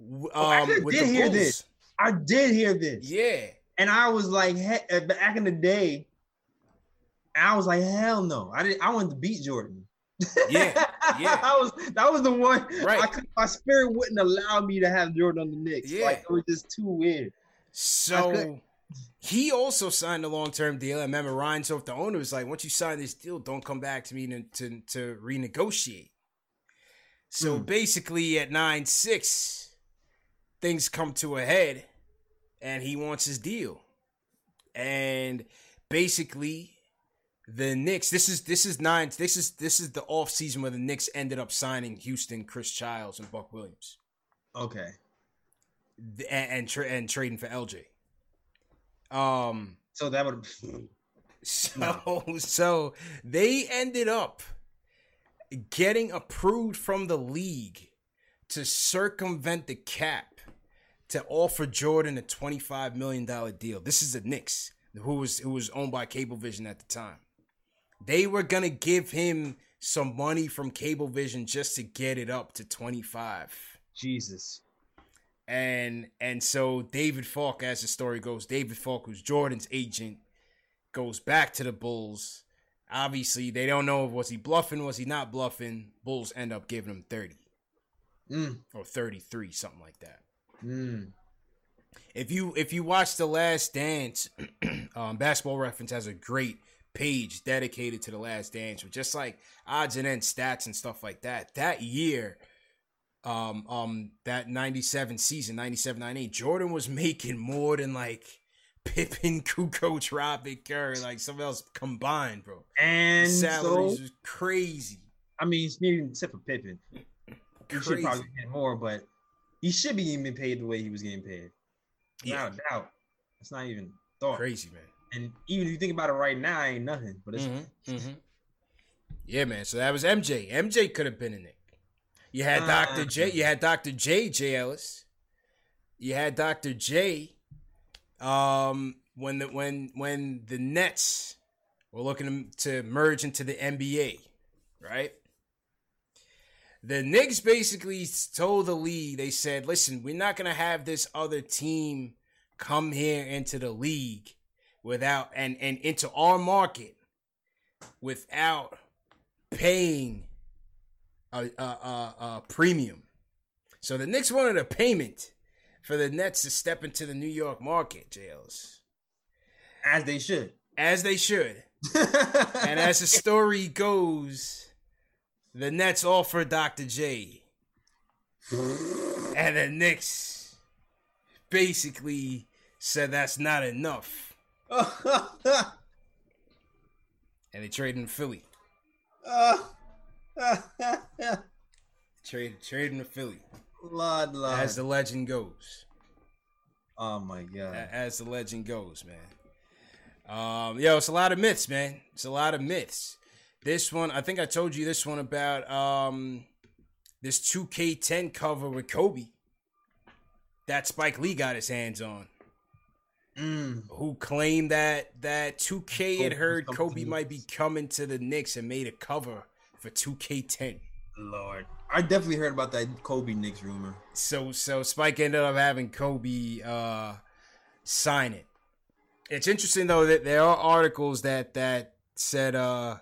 W- Oh, I um, did- did hear Bulls. this. I did hear this, yeah and I was like, he, uh, back in the day, I was like, hell no, I didn't. I wanted to beat Jordan. Yeah, yeah. I was that was the one. Right. I my spirit wouldn't allow me to have Jordan on the Knicks. Yeah. Like it was just too weird. so he also signed a long-term deal. I remember Reinsdorf the owner was like, once you sign this deal, don't come back to me to, to, to renegotiate. So Hmm. basically at 9-6, things come to a head and he wants his deal. And basically the Knicks, this is this is nine this is this is the off season where the Knicks ended up signing Houston, Chris Childs, and Buck Williams. Okay. And and, tra- and trading for LJ. Um So that would. so so they ended up getting approved from the league to circumvent the cap to offer Jordan a $25 million deal. This is the Knicks, who was who was owned by Cablevision at the time. They were gonna give him some money from Cablevision just to get it up to 25 Jesus. And and so David Falk, as the story goes, David Falk, who's Jordan's agent, goes back to the Bulls. Obviously, they don't know was he bluffing, was he not bluffing. Bulls end up giving him thirty Mm, or thirty three, something like that. mm. If you if you watch the Last Dance, um, Basketball Reference has a great page dedicated to the Last Dance with just like odds and ends, stats and stuff like that. That year, um, um, that ninety seven season, 97, 98, Jordan was making more than like Pippen, Kukoc, Robert Curry, like something else combined, bro. The And salaries so, was crazy. I mean, maybe except for Pippen, he should probably get more, but he should be even paid the way he was getting paid. Yeah, Without a doubt. It's not even thought. crazy, man. And even if you think about it right now, ain't nothing. But it's Mhm, mhm. Yeah, man. So that was MJ. MJ could have been in it. You had Uh, Dr. J. You had Dr. J. J. Ellis. You had Dr. J. Um, when the when when the Nets were looking to merge into the NBA, right? The Knicks basically told the league, they said, listen, we're not going to have this other team come here into the league without and, and into our market without paying a, a, a, a premium. So the Knicks wanted a payment for the Nets to step into the New York market, jails. as they should. As they should. And as the story goes, the Nets offered Dr. J. And the Knicks basically said that's not enough. And they traded in Philly. Ah. Trade trade in Philly. Lord, Lord. As the legend goes. Oh my god. as the legend goes, man. Um, yo, it's a lot of myths, man. It's a lot of myths. This one, I think I told you this one about um this 2K10 cover with Kobe that Spike Lee got his hands on. Mm. Who claimed that that 2K had heard to Kobe might be coming to the Knicks and made a cover for 2K10. Lord, I definitely heard about that Kobe Knicks rumor. So so Spike ended up having Kobe uh sign it. It's interesting though that there are articles that that said uh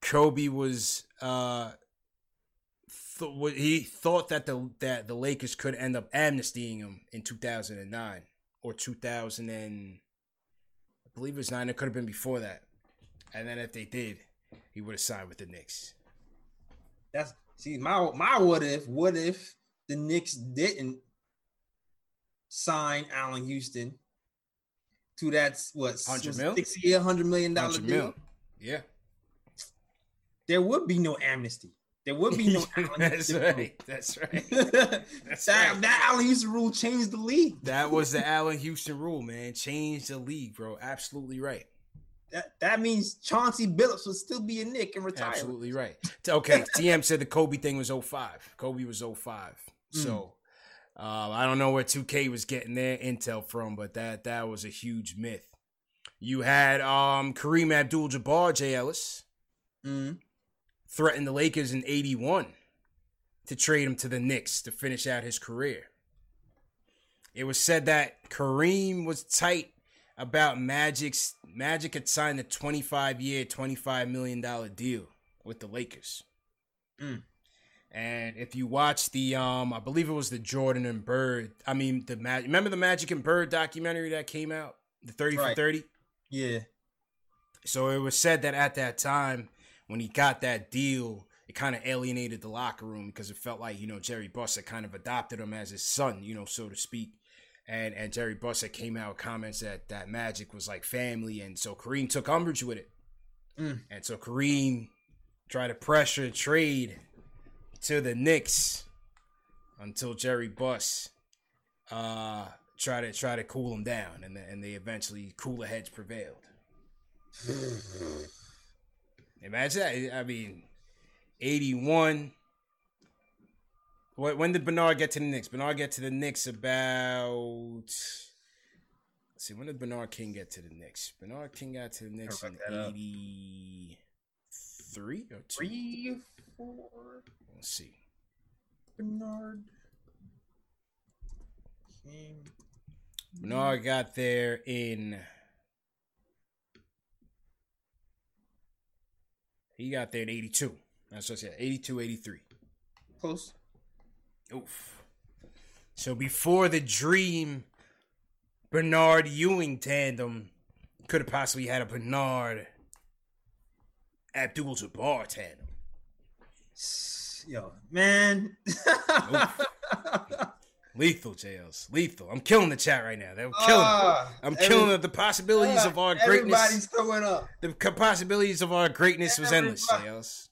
Kobe was uh th- he thought that the that the Lakers could end up amnestying him in 2009 or 2000 and I believe it was 9 it could have been before that. And then if they did, he would have signed with the Knicks. That's see my my what if what if the Knicks didn't sign Allan Houston to that what 100 mil? six year hundred million dollar deal? mil. Yeah. There would be no amnesty. There would be no Allan That's right. That's right. That's that right. that Allan Houston rule changed the league. That was the Allan Houston rule, man. Changed the league, bro. Absolutely right. That that means Chauncey Billups would still be a Knick and retire. Absolutely right. Okay, TM said the Kobe thing was 05. Kobe was 05. So uh, I don't know where 2K was getting their intel from, but that that was a huge myth. You had um, Kareem Abdul-Jabbar, Jay Ellis, Mm. threatened the Lakers in 81 to trade him to the Knicks to finish out his career. It was said that Kareem was tight about Magic's Magic had signed a 25 year, 25 million dollar deal with the Lakers. Mm. And if you watch the um I believe it was the Jordan and Bird, I mean the Mag- remember the Magic and Bird documentary that came out, the 30 for 30? Yeah. So it was said that at that time, when he got that deal, it kind of alienated the locker room because it felt like you know Jerry Buss had kind of adopted him as his son, you know, so to speak. And and Jerry Buss had came out with comments that that Magic was like family, and so Kareem took umbrage with it. Mm. And so Kareem tried to pressure trade to the Knicks until Jerry Buss uh try to try to cool him down, and and they eventually cooler heads prevailed. Imagine that. I mean, 81. When when did Bernard get to the Knicks? Bernard get to the Knicks about. Let's see, when did Bernard King get to the Knicks? Bernard King got to the Knicks in look that up. 83 or 2? Three, four, Let's see. Bernard. King. Bernard got there in. He got there in 82. That's what I said. 82, 83. Close. Oof. So before the Dream Bernard Ewing tandem, could have possibly had a Bernard Abdul Jabbar tandem. Yo, man. Lethal jails. Lethal. I'm killing the chat right now. They're killing it. Ah, I'm every- killing. The possibilities ah, of our greatness. Everybody's throwing up. The possibilities of our greatness was endless, jails.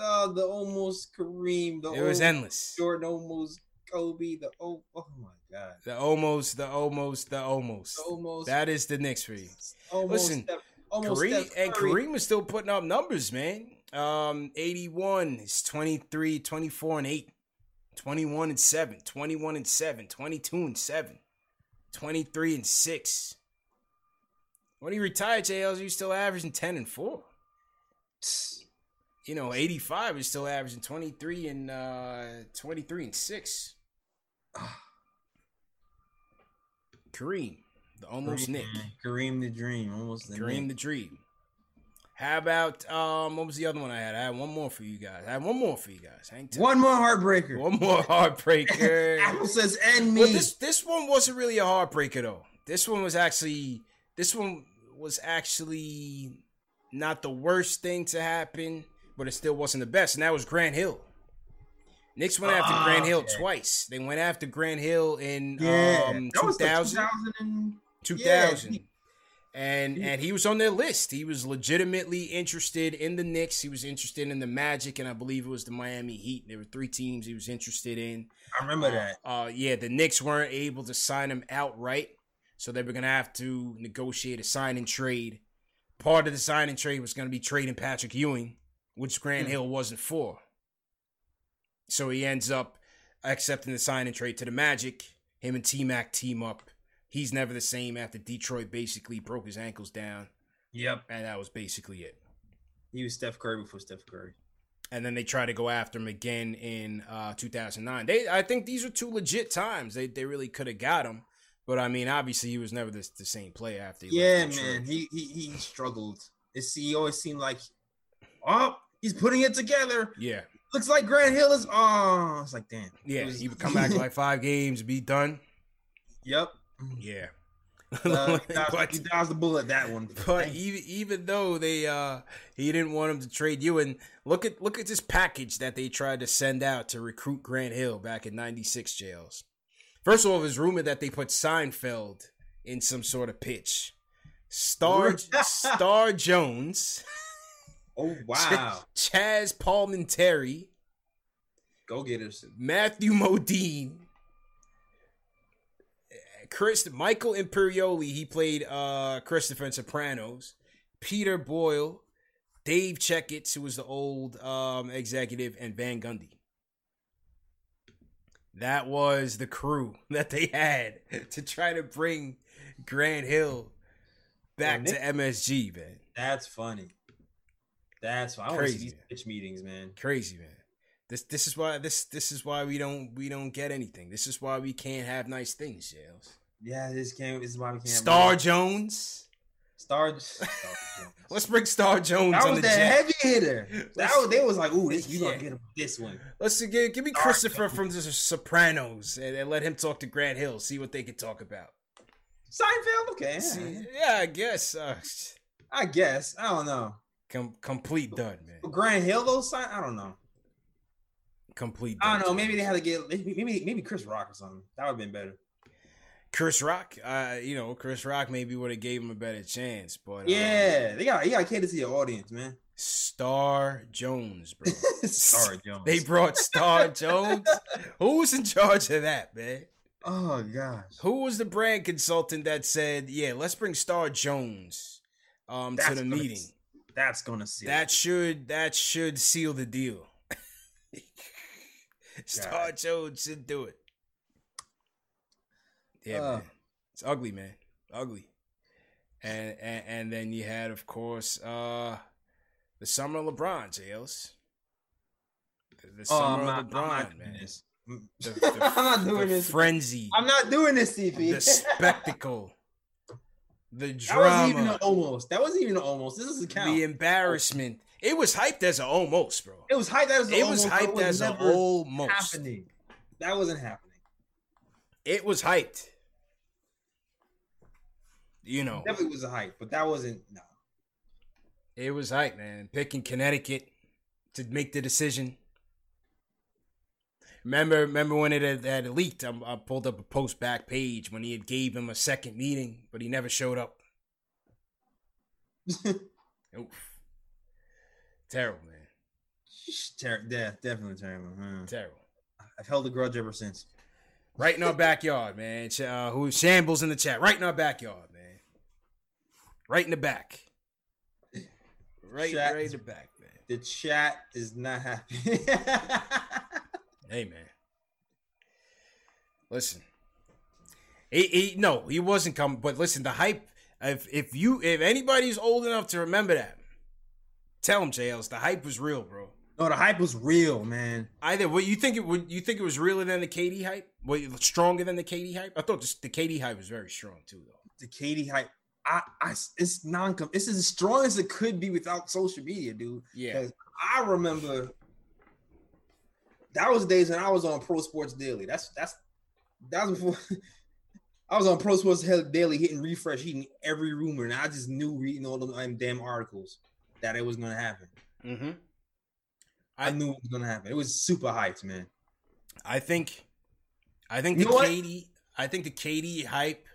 Oh, the almost Kareem. The It was endless. Jordan almost Kobe. The oh, oh my god. The almost, the almost, the almost. The almost. That is the Knicks for you. almost listen, Steph, almost Kareem Steph and Kareem was still putting up numbers, man. Um, 81 is 23, 24 and 8, 21 and 7, 21 and 7, 22 and 7, 23 and 6. When he retired, JLs, was still averaging 10 and 4. You know, 85 is still averaging 23 and uh 23 and 6. Kareem, the almost Kareem, Knick. Kareem the Dream. Almost the Dream the Dream. How about um what was the other one I had? I had one more for you guys. I had one more for you guys. Hang tight. One more heartbreaker. One more heartbreaker. Apple says and me. But this this one wasn't really a heartbreaker though. This one was actually this one was actually not the worst thing to happen, but it still wasn't the best, and that was Grant Hill. Knicks went after Ah, Grant Hill okay. twice. They went after Grant Hill in yeah, um that was 2000. 2000 and 2000. Yeah, and and he was on their list. He was legitimately interested in the Knicks. He was interested in the Magic, and I believe it was the Miami Heat. There were three teams he was interested in. I remember that. Uh, yeah, the Knicks weren't able to sign him outright, so they were gonna have to negotiate a sign and trade. Part of the sign and trade was gonna be trading Patrick Ewing, which Grant Hmm. Hill wasn't for. So he ends up accepting the sign and trade to the Magic. Him and T Mac team up. He's never the same after Detroit basically broke his ankles down, Yep. and that was basically it. He was Steph Curry before Steph Curry. and then they try to go after him again in uh, 2009. They, I think these are two legit times. They, they really could have got him, but I mean, obviously he was never the, the same player after. He Yeah, man. He he he struggled. It's, he always seemed like, oh, he's putting it together. Yeah, Looks like Grant Hill is. Oh, it's like damn. yeah. Was- He would come back like five games, be done. Yep. Yeah. Uh, he, dodged, but he dodged the bullet that one. but even even though they uh he didn't want him to trade you, and look at look at this package that they tried to send out to recruit Grant Hill back in '96 jails. First of all, it was rumored that they put Seinfeld in some sort of pitch. Star Star Jones, oh wow, Chaz Palminteri, go getters. Matthew Modine, Chris Michael Imperioli. He played uh Christopher in Sopranos. Peter Boyle, Dave Checketts, who was the old um executive, and Van Gundy. That was the crew that they had to try to bring Grant Hill back to MSG, man. That's funny. That's why I want to see Crazy. these pitch meetings, man. Crazy, man. This this is why this this is why we don't we don't get anything. This is why we can't have nice things, Jails. Yeah, this can't. This is why we can't. Star Jones. Star. Star Let's bring Star Jones that on was the the jet. heavy hitter. That Let's- was. They was like, ooh, this you Yeah. gonna get him this one. Let's give, give me Christopher from the Sopranos and, and let him talk to Grant Hill. See what they can talk about. Seinfeld. Okay. yeah. See, yeah, I guess. Uh, I guess. I don't know. Com- complete dud, man. But Grant Hill though. Sign. I don't know. Complete. I don't know. Maybe they had to get maybe maybe, maybe Chris Rock or something. That would have been better. Chris Rock. Uh, you know, Chris Rock maybe would have gave him a better chance, but um, Yeah, they got. You got to cater to your audience, man. Star Jones, bro. Sorry, Jones. They brought Star Jones. Who was in charge of that, man? Oh gosh. Who was the brand consultant that said, "Yeah, let's bring Star Jones um, to the gonna- meeting"? That's gonna seal. That should that should seal the deal. Star Jones should do it. Yeah, Uh. man. It's ugly, man. Ugly. And, and and then you had, of course, uh the summer of LeBron, Jails. The, the Oh, summer of LeBron, not man. The, the- I'm not doing this. frenzy, I'm not doing this, CP. the spectacle, the that wasn't even drama, an almost. That wasn't even an almost. This is a count. the embarrassment. It was hyped as an almost, bro. it was hyped as an It was hyped as a never almost. happening. That wasn't happening. It was hyped. You know, Definitely was a hype, but that wasn't. No. it was hype, man. Picking Connecticut to make the decision. Remember, remember when it had, had leaked? I, I pulled up a post back page when he had gave him a second meeting, but he never showed up. Oof. Terrible, man. Ter- yeah, definitely terrible. Hmm. Terrible. I've held a grudge ever since. Right in our backyard, man. Uh, who shambles in the chat? Right in our backyard, man. Right in the back. Right, Chat right in the back, man. The chat is not happy. Hey, man. Listen. He, he no, he wasn't coming. But listen, the hype. If if you if anybody's old enough to remember that, tell him, JLs. The hype was real, bro. no, the hype was real, man. Either what you think it would you think it was realer than the KD hype? What stronger than the KD hype? I thought this, the KD hype was very strong too, though. The KD hype. I, I, it's non. It's as strong as it could be without social media, dude. Yeah, I remember that was the days when I was on Pro Sports Daily. That's that's that was before I was on Pro Sports Daily hitting refresh, hitting every rumor, and I just knew reading all the um, damn articles that it was gonna happen. Mm-hmm. I, knew it was gonna happen. It was super hyped, man. I think, I think You the? KD, I think the KD hype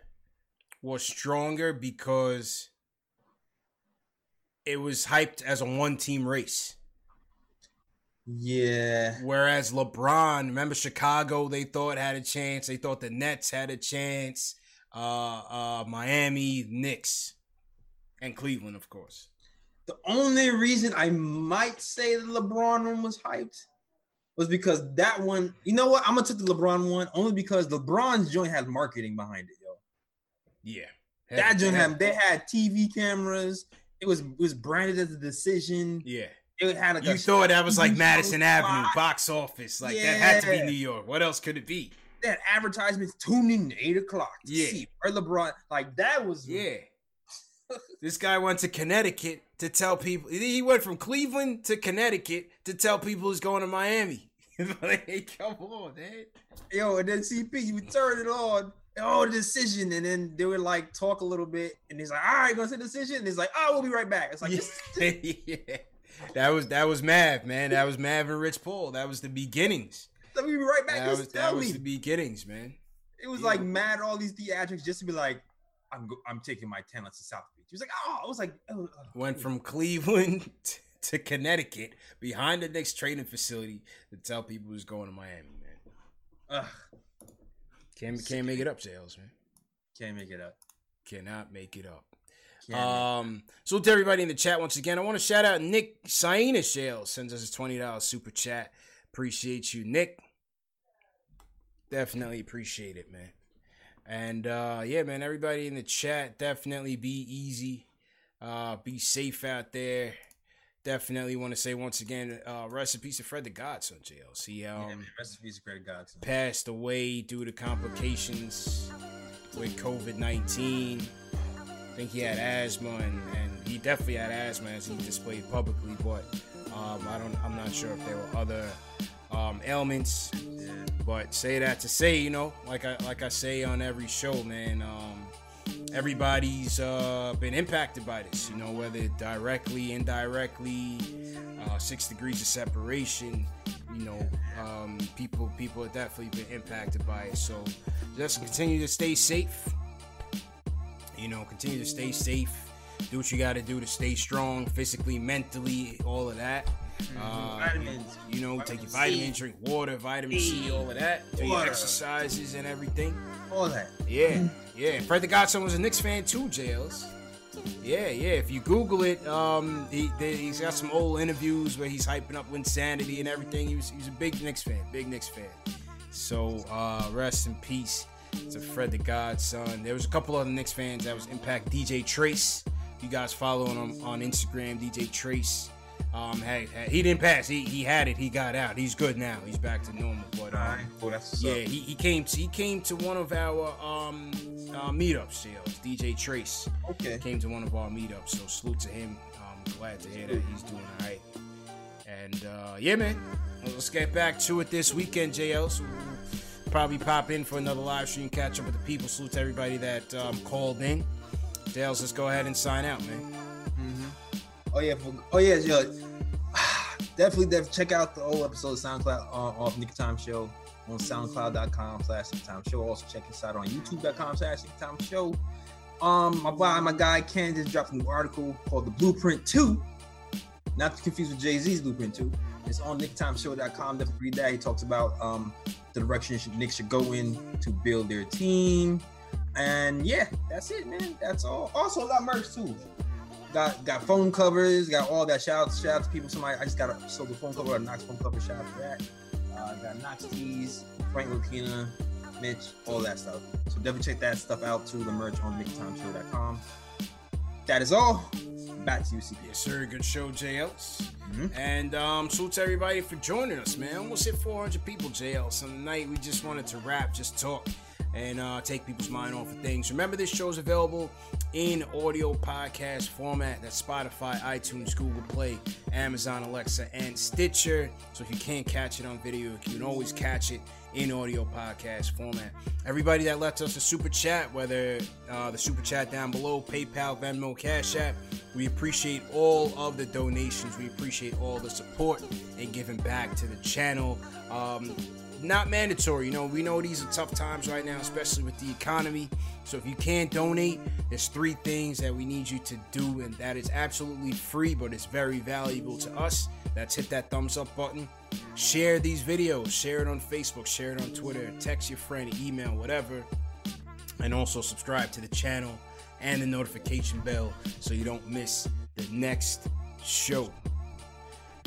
was stronger because it was hyped as a one team race. Yeah. Whereas LeBron, remember Chicago, they thought had a chance. They thought the Nets had a chance. Uh, uh, Miami, Knicks, and Cleveland, of course. The only reason I might say the LeBron one was hyped was because that one, you know what? I'm gonna take the LeBron one only because LeBron's joint had marketing behind it, yo. Yeah, That joint had they had TV cameras. It was it was branded as a decision. Yeah, It had like you a thought that was like Madison Avenue box office, like that had to be New York. What else could it be? That advertisements tune in at eight o'clock to Yeah. see where LeBron. Like that was Yeah. this guy went to Connecticut to tell people. He went from Cleveland to Connecticut to tell people he's going to Miami. like, come on, man. yo, and then CP, you turn it on. Oh, the decision, and then they would like talk a little bit, and he's like, "All right, gonna say decision." And he's like, "Oh, we'll be right back." It's like, yeah. That was that was Mav, man. That was Mav and Rich Paul. That was the beginnings. "Let me be right back." That was that was the beginnings, man. It was Yeah. like mad all these theatrics just to be like, "I'm go- I'm taking my talents to South Beach." He was like, "Oh," I was like, oh, oh, oh. Went from Cleveland t- to Connecticut behind the Knicks training facility to tell people who's going to Miami, man. Ugh, Can't can't make it up, Sales, man. can't make it up." Cannot make it up. Can't Um, so to everybody in the chat once again, I want to shout out Nick Saina Shale sends us a twenty dollars super chat. Appreciate you, Nick. Definitely appreciate it, man. And uh, yeah, man, everybody in the chat, definitely be easy, uh, be safe out there. Definitely want to say once again, uh, rest in peace to Fred the Godson, JLC. yeah, Um, man, rest in peace, Greg Godson. passed away due to complications with COVID 19. I think he had asthma, and, and he definitely had asthma as he displayed publicly. But um, I don't, I'm not sure if there were other um, ailments. But say that to say, you know, like I like I say on every show, man. Um, everybody's uh, been impacted by this, you know, whether directly, indirectly, uh, six degrees of separation. You know, um, people people have definitely been impacted by it. So just continue to stay safe. You know, continue to stay safe. Do what you got to do to stay strong, physically, mentally, all of that. Uh, Vitamins. You know, take your Vitamin C. vitamins, drink water, vitamin C, all of that. Do your exercises and everything. All that. Yeah, yeah. Fred the Godson was a Knicks fan too, Jails. Yeah, yeah. If you Google it, um, he he's got some old interviews where he's hyping up Linsanity and everything. He was he was a big Knicks fan, big Knicks fan. So uh, rest in peace to Fred the Godson. There was a couple other Knicks fans that was impact. DJ Trace, you guys following him on Instagram. DJ Trace. Um, hey, hey, he didn't pass. He he had it. He got out. He's good now. He's back to normal. But um, right. That's yeah, he, he came to he came to one of our um uh, meetups. Sales DJ Trace Okay. came to one of our meetups. So salute to him. I'm glad to hear that he's doing all right. And uh, yeah, man, let's get back to it this weekend, JL. So we'll probably pop in for another live stream, catch up with the people. Salute to everybody that um, called in. Dales, let's go ahead and sign out, man. Oh yeah, oh yeah, yo, definitely, definitely check out the old episode of SoundCloud uh, off Knick Time Show on SoundCloud.com slash Time Show. Also check us out on YouTube.com slash Knick Time Show. Um, my guy, my guy Ken just dropped a new article called "The Blueprint 2. Not to confuse with Jay Z's Blueprint 2. It's on KnickTimeShow.com. Definitely read that. He talks about um the direction Nick should go in to build their team. And yeah, that's it, man. That's all. Also, a lot of merch too got got phone covers, got all that. Shout out, shout out to people. Somebody I just got a sold the phone cover, a Knox phone cover. Shout out to that. Uh, got Knox tees, Frank Lupina, Mitch, all that stuff. So definitely check that stuff out too. The merch on KnickTimeShow.com. That is all. Back to you, CP. Yes, sir. Good show, JLs. Mhm. And um, salute to everybody for joining us, man. Almost hit 400 people, JL. So tonight we just wanted to rap, just talk, and uh, take people's mind off of things. Remember, this show is available in audio podcast format. That's Spotify, iTunes, Google Play, Amazon Alexa, and Stitcher. So if you can't catch it on video, you can always catch it in audio podcast format. Everybody that left us a super chat, whether uh, the super chat down below, PayPal, Venmo, Cash App, we appreciate all of the donations. We appreciate all the support and giving back to the channel. Um, not mandatory. You know, we know these are tough times right now, especially with the economy. So if you can't donate, there's three things that we need you to do, and that is absolutely free, but it's very valuable to us. That's hit that thumbs up button. Share these videos. Share it on Facebook. Share it on Twitter. Text your friend, email, whatever. And also subscribe to the channel and the notification bell so you don't miss the next show.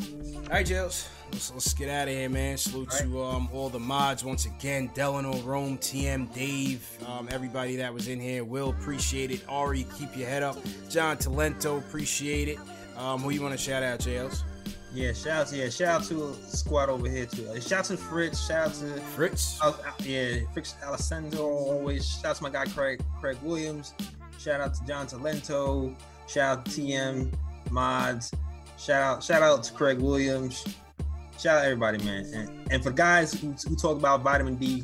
All right, Jails. Let's, let's get out of here, man. Salute All right. to um, all the mods once again. Delano, Rome, TM, Dave, um, everybody that was in here. Will appreciate it. Ari, keep your head up. John Talento, appreciate it. Um, who you want to shout out, Jails? Yeah, shout out to yeah, shout out to squad over here too. Uh, shout out to Fritz, shout out to Fritz. uh, yeah, Fritz Alessandro always. Shout out to my guy Craig Craig Williams. Shout out to John Talento. Shout out to TM Mods. Shout out shout out to Craig Williams. Shout out everybody, man. And, and for guys who, who talk about vitamin D,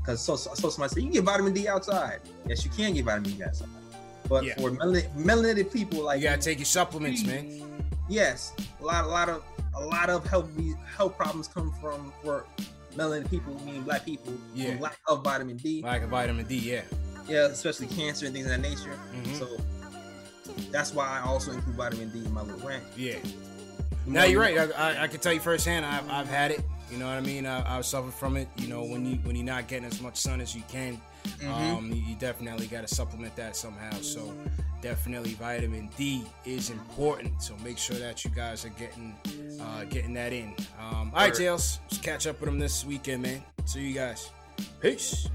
because so, so so somebody said you can get vitamin D outside. Yes, you can get vitamin D outside. But Yeah. for melanated, melanated people like You gotta take your supplements, man. yes, a lot, a lot of, a lot of health health problems come from for melanated people, meaning black people, Yeah. lack of vitamin D. Like a vitamin D, yeah. Yeah, especially cancer and things of that nature. Mhm. So that's why I also include vitamin D in my little rant. Yeah. Now you're right. I, I, I can tell you firsthand. I've, I've had it. You know what I mean? I, I suffered from it. You know, when you when you're not getting as much sun as you can, um, you, definitely got to supplement that somehow. So definitely vitamin D is important. So make sure that you guys are getting uh, getting that in. Um, all right. Jails. Let's catch up with them this weekend, man. See you guys. Peace.